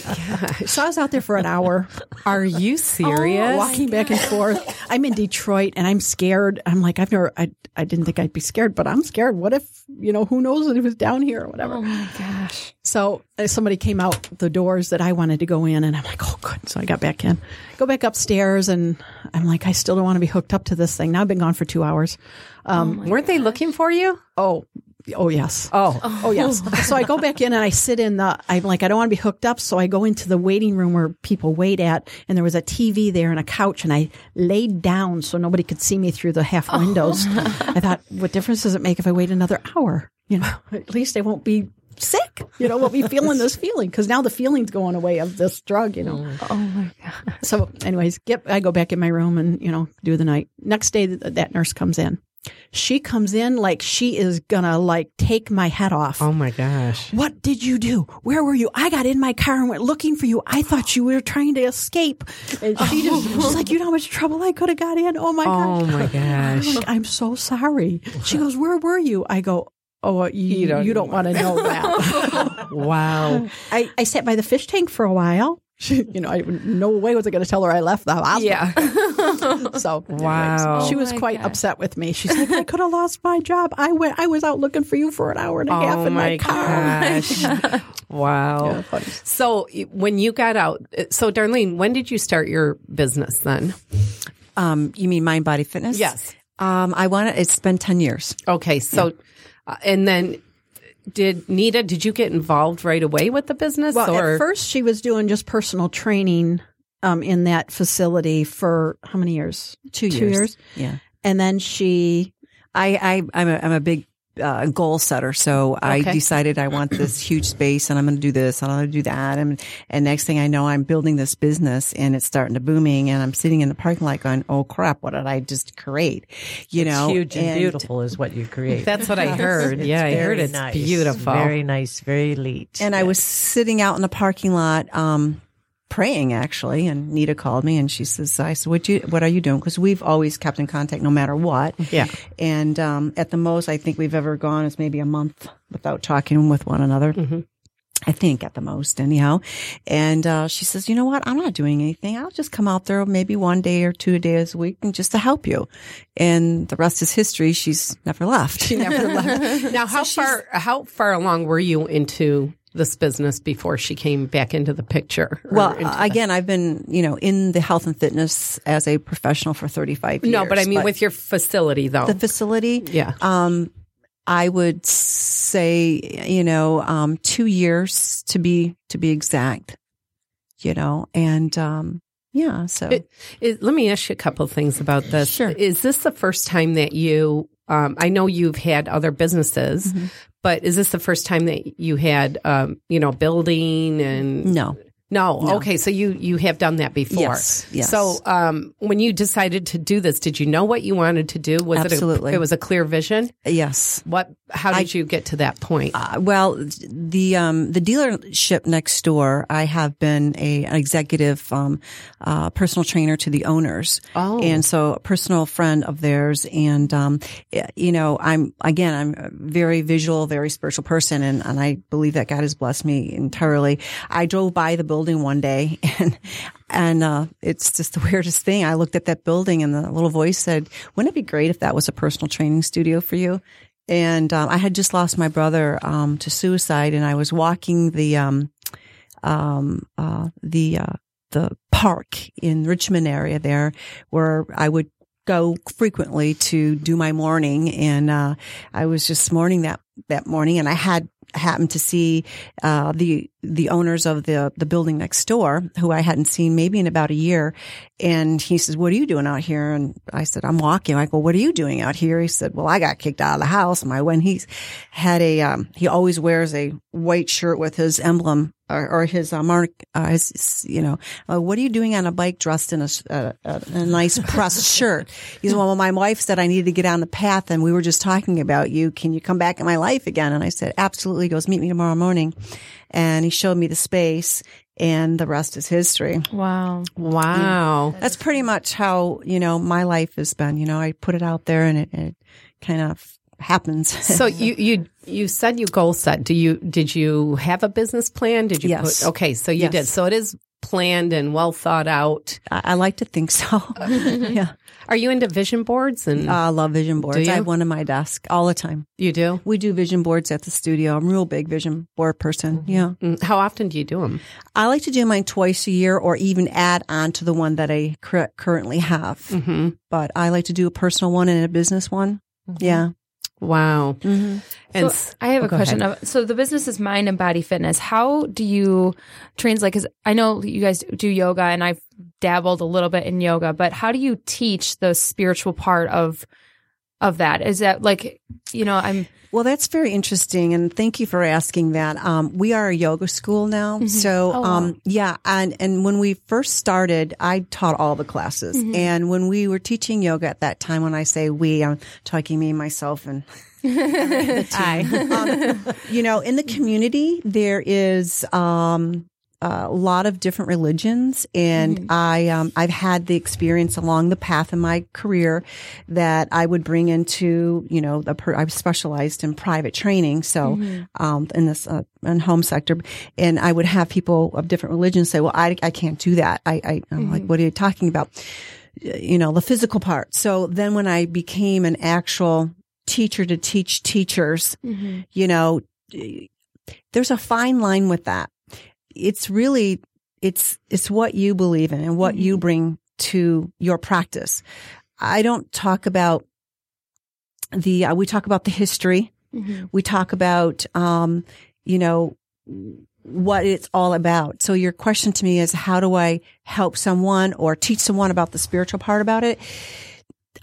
So I was out there for an hour. Are you serious? Walking back and forth. I'm in Detroit and I'm scared. I'm like, I've never, I, I didn't think I'd be scared, but I'm scared. What if, you know, who knows if it was down here or whatever. Oh my gosh. So uh, somebody came out the doors that I wanted to go in, and I'm like, oh, good. So I got back in, go back upstairs, and I'm like, I still don't want to be hooked up to this thing. Now I've been gone for two hours. Um, Weren't they looking for you? oh, Oh yes. Oh, Oh yes. so I go back in and I sit in the. I'm like I don't want to be hooked up, so I go into the waiting room where people wait at, and there was a TV there and a couch, and I laid down so nobody could see me through the half windows. I thought, what difference does it make if I wait another hour? You know, at least I won't be sick. You know, what we be feeling this feeling because now the feeling's going away of this drug. You know. Mm. Oh my god. So, anyways, get I go back in my room and you know do the night. Next day, th- that nurse comes in. She comes in like she is gonna like take my head off. oh my gosh. What did you do? Where were you? I got in my car and went looking for you. I thought you were trying to escape. And she oh. just she's like, you know how much trouble I could have got in. Oh my Oh gosh. Oh my I'm like, I'm so sorry. She goes, where were you? I go, oh, you, you don't, want to know that. Wow. I, I sat by the fish tank for a while. She, you know, I no way was I going to tell her I left the hospital. Yeah. So Wow. anyways, she Oh was my quite God. upset with me. She's like, I could have lost my job. I went. I was out looking for you for an hour and a half Oh in my, my car. gosh. Wow. Yeah. So when you got out, uh, so Darlene, when did you start your business then? Um, you mean mind body fitness? Yes. Um, I want to. It's been ten years. Okay. So, uh, and then did Nita, did you get involved right away with the business Well, or? at first she was doing just personal training um, in that facility for how many years? Two Two years. years. Yeah. And then she I, I I'm a I'm a big uh, goal setter, so I decided I want this huge space, and I'm going to do this, and I'm going to do that, and and next thing I know, I'm building this business, and it's starting to booming, and I'm sitting in the parking lot going, "Oh crap, what did I just create?" You know, huge and, beautiful is what you create. That's what I heard. yeah, I heard it's nice. beautiful. Very nice, very elite. And I was sitting out in the parking lot, um, praying actually, and Nita called me and she says, I said, what you, what are you doing? Cause we've always kept in contact no matter what. Yeah. And, um, at the most I think we've ever gone is maybe a month without talking with one another. I think at the most anyhow. And, uh, she says, you know what? I'm not doing anything. I'll just come out there maybe one day or two days a week and just to help you. And the rest is history. She's never left. She never left. now, how far how far along were you into this business before she came back into the picture? Well, uh, the- again, I've been, you know, in the health and fitness as a professional for 35 years. no, but I mean with your facility though. the facility, yeah. um, I would say, you know, um, two years to be, to be exact, you know, and, um, yeah, so It- It- let me ask you a couple of things about this. Sure. Is this the first time that you? Um, I know you've had other businesses, Mm-hmm. But is this the first time that you had, um, you know, building and no, No. No. Okay. So you you have done that before. Yes, yes. So um, when you decided to do this, did you know what you wanted to do? Was Absolutely. it a, it was a clear vision? yes. What? How did you get to that point? Uh, well, the um, the dealership next door, I have been a an executive um, uh, personal trainer to the owners, Oh. and so a personal friend of theirs. And um, you know, I'm again, I'm a very visual, very spiritual person, and and I believe that God has blessed me entirely. I drove by the building one day, and and uh, it's just the weirdest thing. I looked at that building, and the little voice said, "Wouldn't it be great if that was a personal training studio for you?" and um, I had just lost my brother um, to suicide, and I was walking the um, um, uh, the uh, the park in Richmond area there, where I would go frequently to do my morning, and uh, I was just mourning that that morning, and I had happened to see uh, the the owners of the the building next door, who I hadn't seen maybe in about a year, and he says, "What are you doing out here?" And I said, "I'm walking." I go, "What are you doing out here?" He said, "Well, I got kicked out of the house." My when. He's had a um, he always wears a white shirt with his emblem or, or his uh, mark. Uh, his you know, uh, what are you doing on a bike dressed in a a nice pressed shirt? He said, "Well, my wife said I needed to get on the path, and we were just talking about you. Can you come back in my life again?" And I said, "Absolutely." He goes, "Meet me tomorrow morning," and he showed me the space, and the rest is history. Wow. wow. That's pretty much how, you know, my life has been. You know, I put it out there and it, it kind of happens. So you you you said you goal set. Do you did you have a business plan? Did you? Yes. Put, okay. So you Yes. did. So it is planned and well thought out. I, I like to think so. yeah. Are you into vision boards? And I love vision boards. I have one on my desk all the time. you do. We do vision boards at the studio. I'm a real big vision board person. Yeah. Mm, How often do you do them? I like to do mine twice a year or even add on to the one that I cur- currently have. Mm-hmm. But I like to do a personal one and a business one. Yeah. Wow. Mm-hmm. And So I have oh, a question. ahead. So the business is mind and body fitness. How do you translate? Because I know you guys do yoga, and I've dabbled a little bit in yoga. But how do you teach the spiritual part of of that? Is that like you know I'm Well, that's very interesting, and thank you for asking that. Um, we are a yoga school now, so Oh, wow. um, yeah, and and when we first started, I taught all the classes, Mm-hmm. and when we were teaching yoga at that time, when I say we, I'm talking me, myself, and um, you know, in the community, there is um, a lot of different religions, and I um, I've had the experience along the path in my career that I would bring into you know the per- I've specialized in private training, so um, in this uh, in home sector, and I would have people of different religions say, "Well, I I can't do that." I, I I'm like, "What are you talking about?" you know, the physical part. So then when I became an actual teacher to teach teachers, you know, there's a fine line with that. It's really, it's, it's what you believe in and what you bring to your practice. I don't talk about the, uh, we talk about the history. We talk about, um, you know, what it's all about. So your question to me is, how do I help someone or teach someone about the spiritual part about it?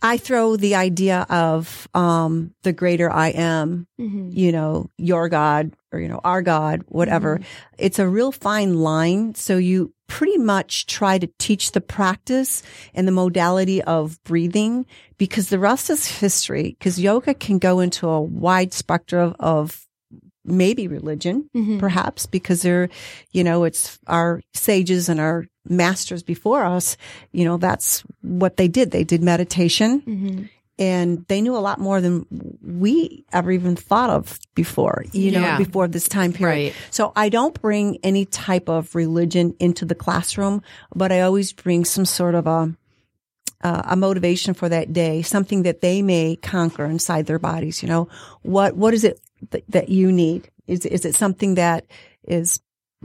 I throw the idea of, um, the greater I am, mm-hmm. you know, your God or, you know, our God, whatever. Mm-hmm. It's a real fine line. So you pretty much try to teach the practice and the modality of breathing because the rest is history because yoga can go into a wide spectrum of maybe religion, mm-hmm. perhaps, because they're, you know, it's our sages and our masters before us, you know, that's what they did. They did meditation and they knew a lot more than we ever even thought of before, you know, Yeah. before this time period. Right. So I don't bring any type of religion into the classroom, but I always bring some sort of a, uh, a motivation for that day, something that they may conquer inside their bodies. You know, what what is it th- that you need? Is is it something that is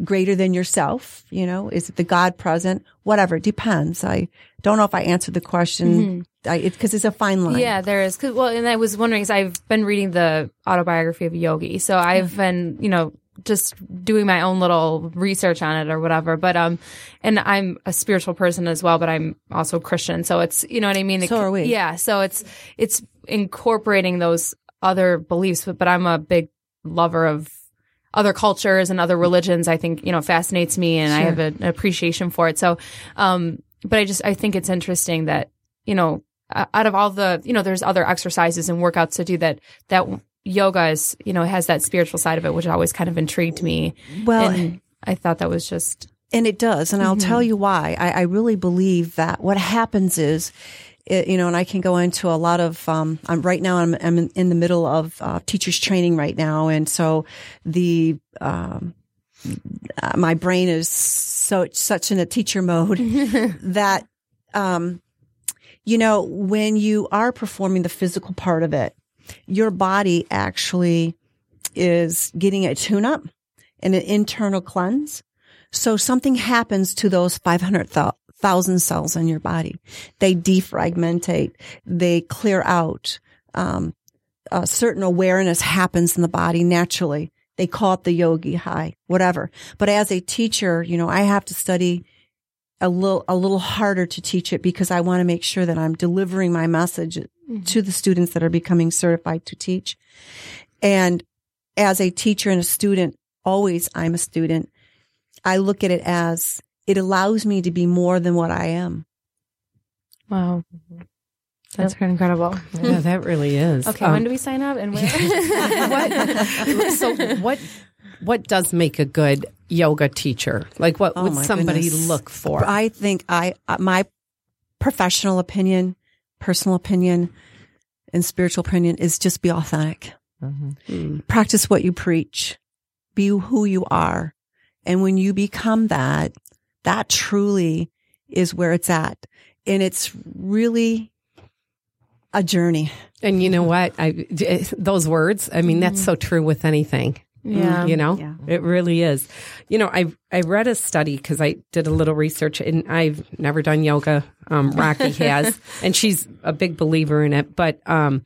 greater than yourself? You know, is it the God present? Whatever, it depends. I don't know if I answered the question It's because it's a fine line. Yeah, there is. 'Cause- well, and I was wondering, because I've been reading the autobiography of Yogi, so I've been, you know, just doing my own little research on it or whatever. But um, and I'm a spiritual person as well, but I'm also Christian, so it's you know what I mean. It So are we. Yeah, so it's it's incorporating those other beliefs, but, but I'm a big lover of other cultures and other religions. I think you know fascinates me, and I have a- an appreciation for it. So, um, but I just I think it's interesting that you know out of all the you know there's other exercises and workouts to do that that yoga is you know has that spiritual side of it which always kind of intrigued me Well, and i thought that was just And it does. And I'll tell you why. I, I really believe that what happens is, it, you know, and I can go into a lot of, um, I'm right now, I'm, I'm in, the middle of uh, teachers training right now. And so the, um, uh, my brain is so, such in a teacher mode that, um, you know, when you are performing the physical part of it, your body actually is getting a tune up and an internal cleanse. So something happens to those five hundred 500,000 cells in your body. They defragmentate. They clear out. Um, a certain awareness happens in the body naturally. They call it the yogi high, whatever. But as a teacher, you know, I have to study a little, a little harder to teach it because I want to make sure that I'm delivering my message to the students that are becoming certified to teach. And as a teacher and a student, always I'm a student. I look at it as it allows me to be more than what I am. wow that's pretty incredible Yeah, that really is. okay Um, when do we sign up and where what, so what what does make a good yoga teacher? Like what Oh, would somebody goodness. look for? I think I, uh, my professional opinion, personal opinion, and spiritual opinion is just be authentic. Practice what you preach. Be who you are. And when you become that, that truly is where it's at. And it's really a journey. And you know what? I those words. I mean, that's so true with anything. Yeah. You know, Yeah. it really is. You know, I I read a study because I did a little research and I've never done yoga. Um, Rocky has, and she's a big believer in it. But um,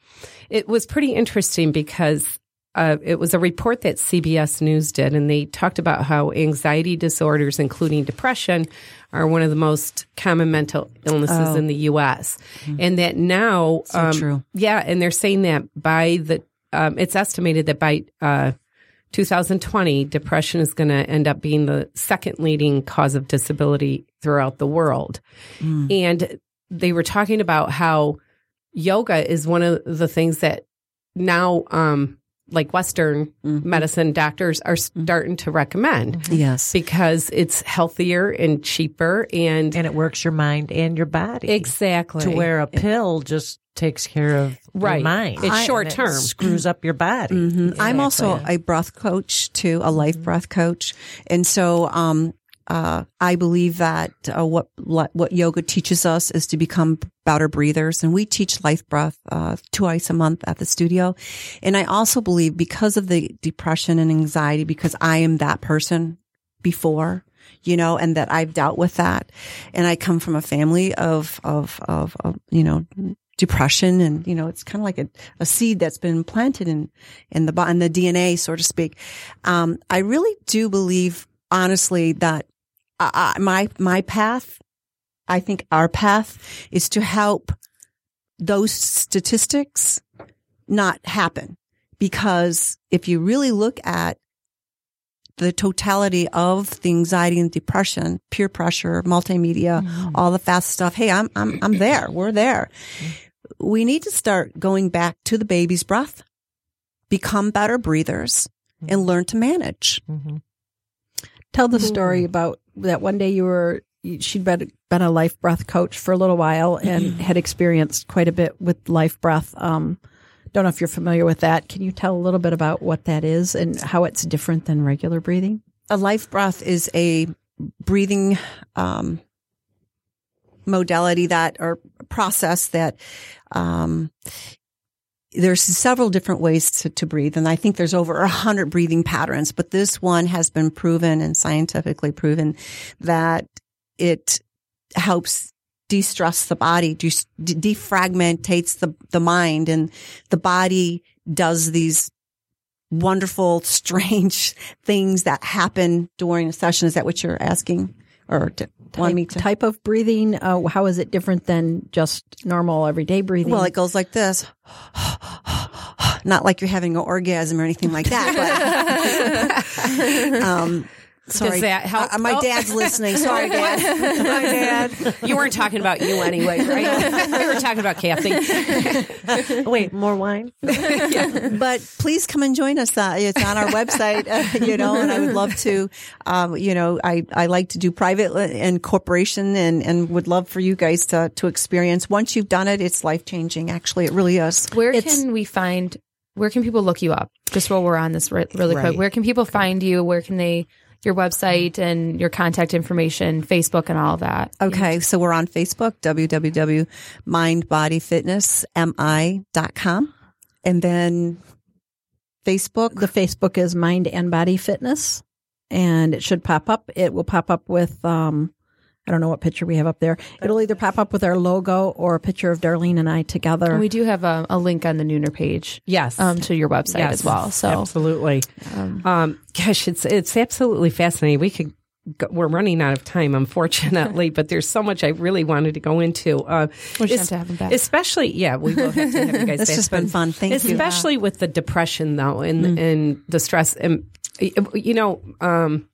it was pretty interesting because uh, it was a report that CBS News did, and they talked about how anxiety disorders, including depression, are one of the most common mental illnesses in the U.S. And that now, So true. yeah, and they're saying that by the, um, it's estimated that by uh, 2020, depression is going to end up being the second leading cause of disability throughout the world. And they were talking about how yoga is one of the things that now, um, like Western medicine doctors are starting to recommend Yes. because it's healthier and cheaper and, And it works your mind and your body. exactly To where a pill just takes care of Right. your mind. It's And short it term. Screws up your body. Mhm. I'm also a breath coach too, a life breath coach, and so um, uh, I believe that uh, what what yoga teaches us is to become better breathers, and we teach life breath uh, twice a month at the studio. And I also believe because of the depression and anxiety, because I am that person before. You know, and that I've dealt with that, and I come from a family of of of, of you know depression and you know it's kind of like a, a seed that's been planted in in the in the DNA so to speak um I really do believe honestly that My my path I think our path is to help those statistics not happen because if you really look at the totality of the anxiety and depression, peer pressure, multimedia, mm-hmm. all the fast stuff. Hey, I'm, I'm, I'm there. We're there. Mm-hmm. We need to start going back to the baby's breath, become better breathers and mm-hmm. learn to manage. Tell the story about that one day you were she'd been been a life breath coach for a little while and had experienced quite a bit with life breath. Um, don't know if you're familiar with that. Can you tell a little bit about what that is and how it's different than regular breathing? A life breath is a breathing, um, modality that or process that, um, there's several different ways to, to breathe. And I think there's over a hundred breathing patterns, but this one has been proven and scientifically proven that it helps de-stress the body, de- defragmentates the, the mind and the body does these wonderful, strange things that happen during a session. Is that what you're asking or to, want me Type, to? type of breathing, uh, how is it different than just normal everyday breathing? Well, it goes like this. Not like you're having an orgasm or anything like that, but, um, sorry. Does that help? Uh, my Oh. dad's listening. Sorry, dad. my dad. you weren't talking about you anyway, right? we were talking about Kathy. Wait, more wine? but please come and join us. Uh, it's on our website, uh, you know, and I would love to, um, you know, I, I like to do private and corporation and, and would love for you guys to, to experience. Once you've done it, it's life changing. Actually, it really is. Where It's- can we find? Where can people look you up? Just while we're on this re- really Right. quick, where can people find you? Where can they? Your website and your contact information, Facebook, and all of that. Okay. So we're on Facebook, www.mindbodyfitnessmi.com. And then Facebook. the Facebook is Mind and Body Fitness, and it should pop up. It will pop up with um, I don't know what picture we have up there. It'll either pop up with our logo or a picture of Darlene and I together. And we do have a, a link on the Nooner page. Yes. Um, to your website Yes, as well. So absolutely. Um, gosh, it's it's absolutely fascinating. We could. Go, we're running out of time, unfortunately, but there's so much I really wanted to go into. Uh, We'll just es- have to have him back. Especially, yeah, we will have to have you guys This back. has been fun. Thank you. especially with the depression though, and and the stress, and you know, um,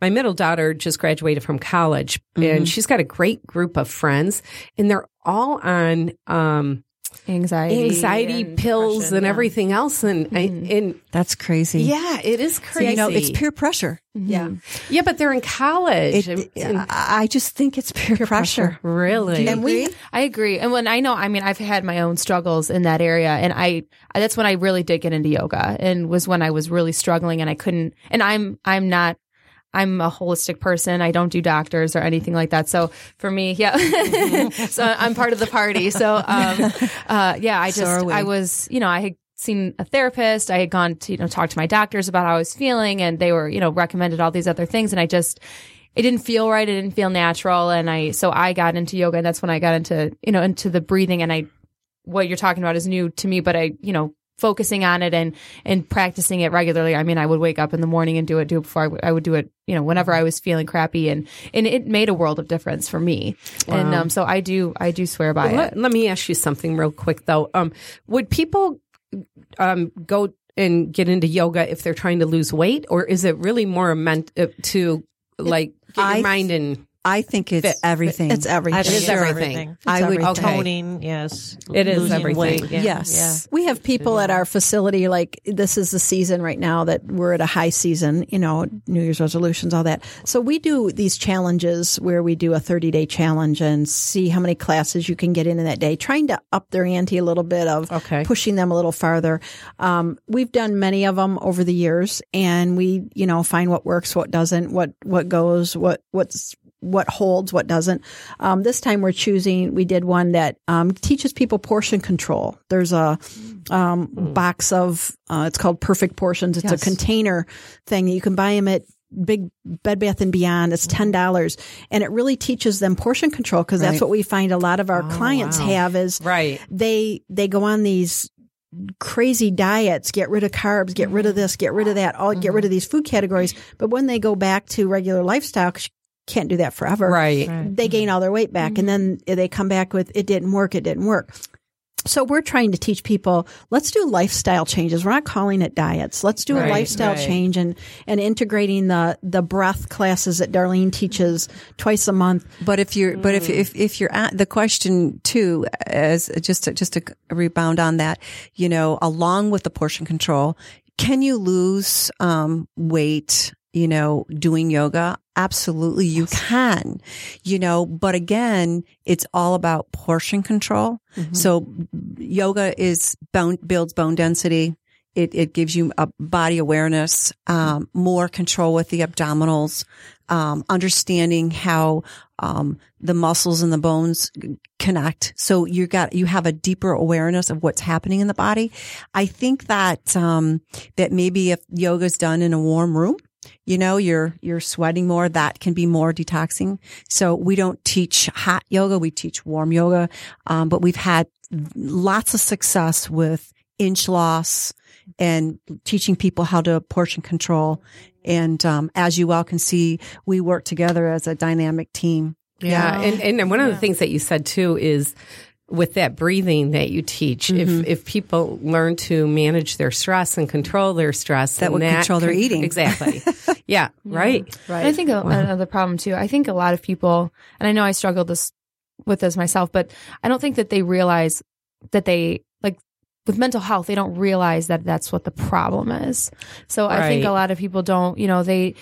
my middle daughter just graduated from college, and mm-hmm. she's got a great group of friends, and they're all on um, anxiety, anxiety and pills depression, and yeah. everything else, and mm-hmm. and That's crazy. yeah, it is So, crazy. you know, it's peer pressure. Mm-hmm. yeah, Yeah, but they're in college. It, And- I I just think it's peer, pressure. really? And we, I agree. And when I know, I mean, I've had my own struggles in that area, and I that's when I really did get into yoga, and was when I was really struggling, and I couldn't. And I'm I'm not. I'm a holistic person. I don't do doctors or anything like that. So for me, yeah. so I'm part of the party. So um, uh, yeah, I just we. I was, you know, I had seen a therapist. I had gone to, you know, talk to my doctors about how I was feeling and they were, you know, recommended all these other things. And I just, it didn't feel right. It didn't feel natural. And I, so I got into yoga and that's when I got into, you know, into the breathing and I, what you're talking about is new to me, but I, you know, focusing on it and, and practicing it regularly. I mean, I would wake up in the morning and do it, do it before I would, do it, you know, whenever I was feeling crappy and, and it made a world of difference for me. And, um, so I do, I do swear by let, it. let me ask you something real quick though. Um, would people um, go and get into yoga if they're trying to lose weight, or is it really more meant uh, to like get I your mind in? I think it's Fit. everything. It's everything. I think is it's everything. I would everything. Okay. Toning, yes. It is Losing everything. weight, yeah, Yes. We have people at our facility, like this is the season right now that we're at a high season, you know, New Year's resolutions, all that. So we do these challenges where we do a 30 day challenge and see how many classes you can get in in that day, trying to up their ante a little bit of Okay. pushing them a little farther. Um, we've done many of them over the years and we, you know, find what works, what doesn't, what, what goes, what, what's, what holds, what doesn't. Um, this time we're choosing, we did one that um, teaches people portion control. There's a um, box of, uh, it's called Perfect Portions. It's Yes. a container thing. You can buy them at big Bed Bath and Beyond. It's ten dollars, and it really teaches them portion control because that's what we find a lot of our Oh, clients wow. have is Right. they they go on these crazy diets, get rid of carbs, get rid of this, get rid of that, all get rid of these food categories. But when they go back to regular lifestyle, can't do that forever. Right. They gain all their weight back and then they come back with it didn't work, it didn't work. So we're trying to teach people, let's do lifestyle changes. We're not calling it diets. Let's do Right, a lifestyle right. change and, and integrating the, the breath classes that Darlene teaches twice a month. But if you're, but if if if you're at the question too, as just to, just to rebound on that, you know, along with the portion control, can you lose um, weight? You know, doing yoga, absolutely you can. You know, but again, it's all about portion control. So yoga is bone builds bone density. It, it gives you a body awareness, um, more control with the abdominals, um, understanding how um, the muscles and the bones connect. So you got you have a deeper awareness of what's happening in the body. I think that um, that maybe if yoga's done in a warm room, you know, you're you're sweating more. That can be more detoxing. So we don't teach hot yoga; we teach warm yoga. Um, but we've had lots of success with inch loss and teaching people how to portion control. And um, as you all can see, we work together as a dynamic team. Yeah, and and one of the things that you said too is with that breathing that you teach, Mm-hmm. if if people learn to manage their stress and control their stress, That then would control their can- eating. Exactly. yeah. Right. And I think a, another problem too. I think a lot of people, and I know I struggled this with this myself, but I don't think that they realize that they like with mental health. They don't realize that that's what the problem is. So I think a lot of people don't. You know, they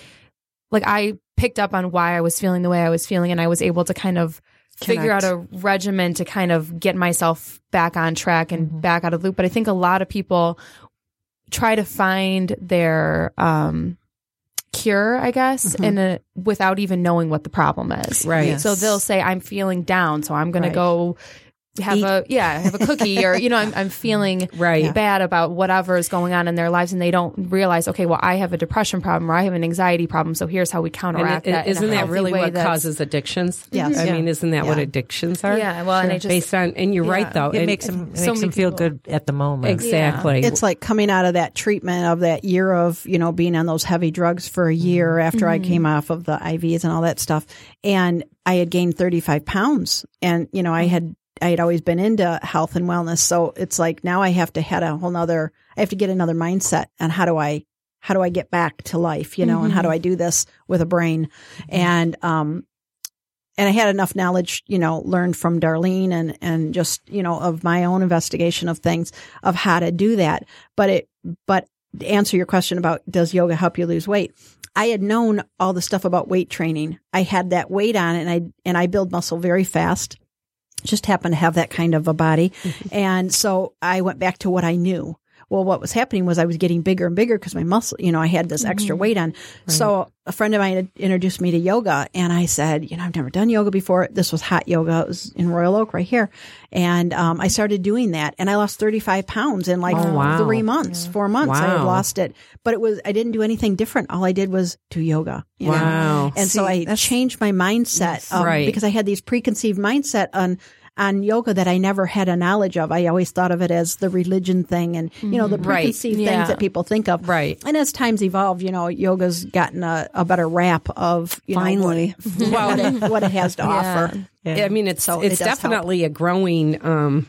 like I picked up on why I was feeling the way I was feeling, and I was able to kind of figure out a regimen to kind of get myself back on track and back out of the loop. But I think a lot of people try to find their um cure, I guess, in a without even knowing what the problem is. Right. Yes. So they'll say, I'm feeling down, so I'm gonna Right. go have a yeah, have a cookie or you know, I'm I'm feeling Right. bad about whatever is going on in their lives and they don't realize, okay, well I have a depression problem or I have an anxiety problem, so here's how we And counteract it- that. in a isn't that really what that's- causes addictions? Yes. I Yeah. mean, isn't that what addictions are? Yeah, well, and I just based on, and you're right though. It and- makes them, it so makes many them feel people- good at the moment. exactly. It's like coming out of that treatment of that year of, you know, being on those heavy drugs for a year mm-hmm. after I mm-hmm. came off of the IVs and all that stuff. And I had gained 35 pounds and, you know, I mm-hmm. had, I had always been into health and wellness. So it's like now I have to head a whole nother, I have to get another mindset and how do I, how do I get back to life, you know, and how do I do this with a brain? And, um, and I had enough knowledge, you know, learned from Darlene and, and just, you know, of my own investigation of things of how to do that. But it, but to answer your question about does yoga help you lose weight? I had known all the stuff about weight training. I had that weight on and I, and I build muscle very fast. Just happen to have that kind of a body. Mm-hmm. And so I went back to what I knew. Well, what was happening was I was getting bigger and bigger because my muscle, you know, I had this extra weight on. So a friend of mine had introduced me to yoga and I said, you know, I've never done yoga before. This was hot yoga. It was in Royal Oak right here. And, um, I started doing that and I lost 35 pounds in like Oh, wow. three months, four months. Wow. I had lost it, but it was, I didn't do anything different. All I did was do yoga. You know? Wow. And so I changed my mindset um, Right. because I had these preconceived mindset on on yoga that I never had a knowledge of. I always thought of it as the religion thing and you know the Right. preconceived Yeah. things that people think of. Right. And as times evolved, you know, yoga's gotten a, a better rap of you know, Finally. what, what, it, what it has to offer. Yeah. I mean, it's So it it's help. definitely a growing. Um,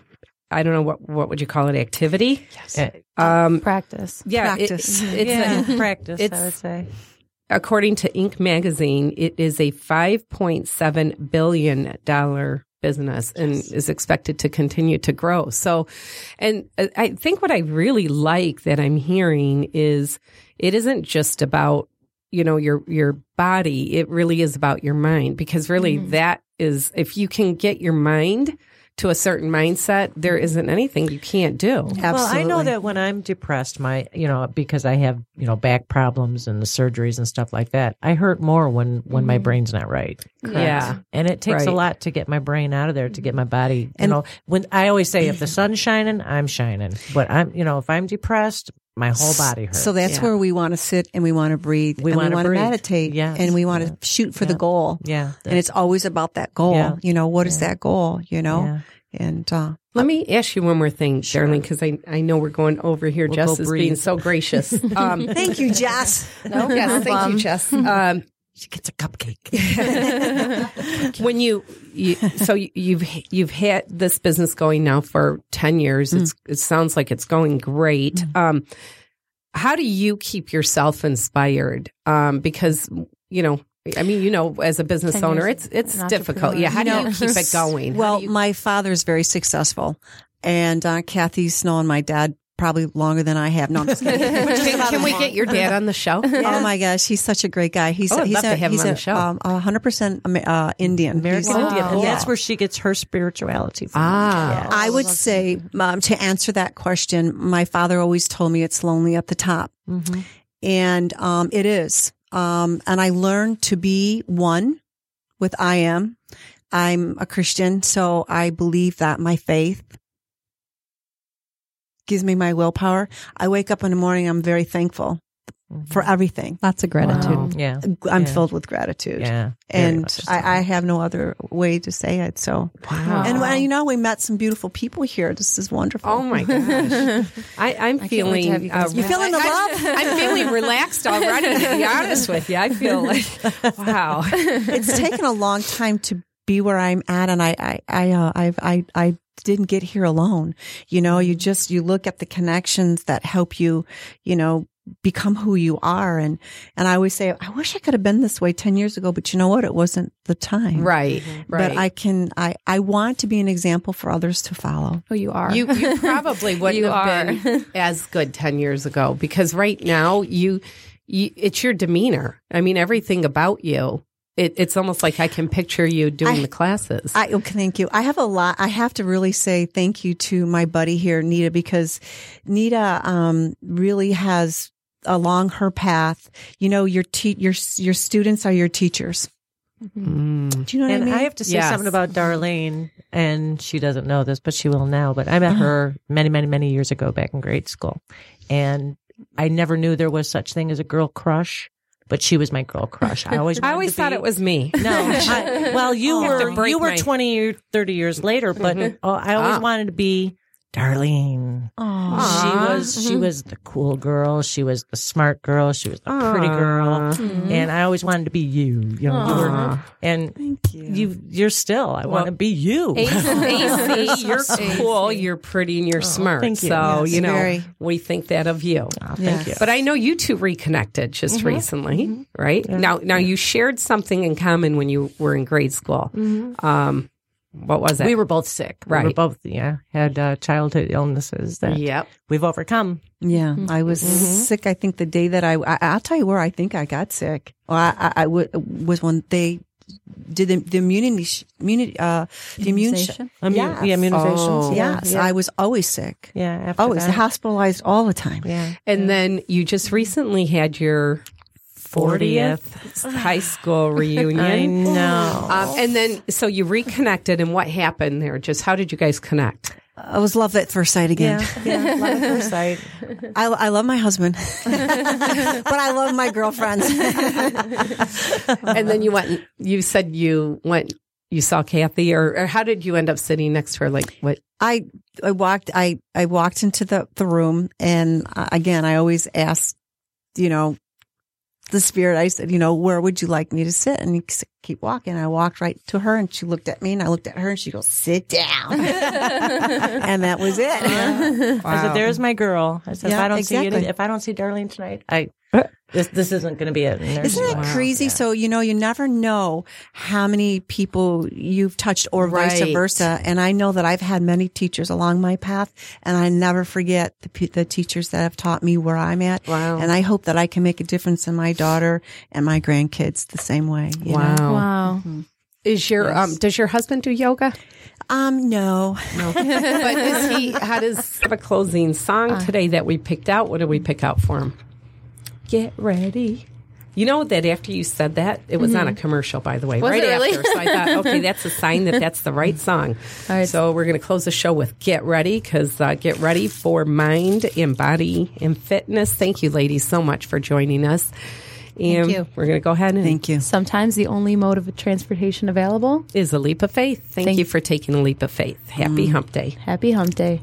I don't know what what would you call it activity. Yeah. Um, Practice. yeah, it- Practice. it's yeah, a, practice. it's- I would say. according to Inc. magazine, it is a five point seven billion dollar business and is expected to continue to grow. So, and I think what I really like that I'm hearing is it isn't just about you know your your body. It really is about your mind because really mm-hmm. that is if you can get your mind to a certain mindset there mm-hmm. isn't anything you can't do Absolutely. Well, I know that when I'm depressed, my you know because I have you know back problems and the surgeries and stuff like that, I hurt more when when my mm-hmm. brain's not right. Yeah. and it takes a lot to get my brain out of there to get my body. You And- know, when I always say if the sun's shining, I'm shining. But I'm you know if I'm depressed, my whole body hurts. So that's Yeah. where we want to sit and we want to breathe We and wanna we want to meditate Yes. and we want Yeah. to shoot for the goal. yeah, And it's always about that goal. Yeah. You know, what is Yeah. that goal? You know, yeah. and uh, Let me ask you one more thing, Darlene, because I, I know we're going over here. We'll Jess go is being so gracious. Um, thank you, Jess. no, yes, thank you, Jess. Um, She gets a cupcake. when you, you so you, you've you've had this business going now for ten years. It's it sounds like it's going great. Um, how do you keep yourself inspired? Um, because you know, I mean, you know, as a business owner, it's it's difficult. Yeah, how You do know, you keep it going? Well, you- my father's very successful, and uh, Kathy Snow and my dad probably longer than I have. No, I'm just kidding. can, can we get your dad on the show? Oh my gosh, he's such a great guy. He's Oh, I'd he's love a, to have him he's on a, the show. Um, hundred percent uh, Indian. American He's- Indian, and Yeah. that's where she gets her spirituality from. Ah. Yeah. I would say um, to answer that question, my father always told me it's lonely at the top, Mhm. and um, it is. Um, and I learned to be one with I am. I'm a Christian, so I believe that my faith gives me my willpower. I wake up in the morning, I'm very thankful for everything. Lots of gratitude. Wow. Yeah, I'm Yeah. filled with gratitude. yeah, And. I, I have no other way to say it. So, Wow. and when, you know, we met some beautiful people here. This is wonderful. Oh my gosh! I, I'm wait feeling. have you guys You feeling the I- love? I'm feeling relaxed already. To be honest with you, I feel like wow. it's taken a long time to be where I'm at, and I, I, I, uh, I've, I, I didn't get here alone. You know, you mm-hmm. just you look at the connections that help you, you know, become who you are, and and I always say, I wish I could have been this way ten years ago, but you know what? It wasn't the time. Right, mm-hmm. right. But I can, I, I want to be an example for others to follow. Oh, you are. you you probably wouldn't You have are. been as good ten years ago because right now you, you it's your demeanor. I mean, everything about you. It, it's almost like I can picture you doing I- the classes. I okay, thank you. I have a lot. I have to really say thank you to my buddy here, Nita, because Nita um, really has along her path. You know, your te- your your students are your teachers. Mm. Do you know what and I mean? I have to say Yes. something about Darlene, and she doesn't know this, but she will now. But I met Uh-huh. her many, many, many years ago back in grade school, and I never knew there was such thing as a girl crush. But she was my girl crush. I always, I always thought be- it was me. No, I, well, you to were you were my- twenty or thirty years later, but oh, I always Ah. wanted to be Darlene. Aw. She was she was the cool girl. She was the smart girl. She was the pretty girl, mm-hmm. and I always wanted to be you. You know, you were, and Thank you. you you're still. I want to be you. AC, you're cool, you're pretty, and you're oh, smart. thank you. So Yes, you know very. we think that of you. Oh, thank Yes. you. But I know you two reconnected just mm-hmm. recently, mm-hmm. right? Now, now you shared something in common when you were in grade school. Um, what was it? we were both sick. Right. We were both yeah had uh, childhood illnesses that Yep. we've overcome. Yeah, I was sick. I think the day that I, I I'll tell you where I think I got sick. Well, I, I, I w- was when they did the, the immunity, sh- immunity, uh, the immune, sh- Immunization? Yes. yeah, immunizations. Oh. Yes, yeah. I was always sick. yeah, after Always that. hospitalized all the time. Yeah. And then you just recently had your 40th high school reunion. I know. Um, and then, so you reconnected, and what happened there? Just how did you guys connect? I was love at first sight again. yeah, yeah, love at first sight. I, I love my husband, but I love my girlfriends. and then you went, you said you went, you saw Kathy, or, or how did you end up sitting next to her? Like, what? I I walked I I walked into the the room and uh, again I always ask you know the spirit. I said you know where would you like me to sit? And he said, keep walking I walked right to her and she looked at me and I looked at her and she goes sit down and that was it uh-huh. I said, "There's my girl." I said, "If I don't see exactly. any, if I don't see Darlene tonight, I this this isn't going to be it." And there Isn't that was. crazy? So, you know, you never know how many people you've touched or vice versa. And I know that I've had many teachers along my path and I never forget the, the teachers that have taught me where I'm at. Wow. And I hope that I can make a difference in my daughter and my grandkids the same way. you know? Wow. Wow. Is your, um, does your husband do yoga? Um, no. but is he, how does, have a closing song today that we picked out? What did we pick out for him? Get ready. You know that after you said that, it was on a commercial, by the way, Was right it really? after. So I thought, okay, that's a sign that that's the right song. All right. So we're going to close the show with "Get Ready" because uh, get ready for mind and body and fitness. Thank you, ladies, so much for joining us. And you. we're going to go ahead and Thank you. Sometimes the only mode of transportation available. is a leap of faith. Thank, Thank- you for taking a leap of faith. Happy mm. Hump Day. Happy Hump Day.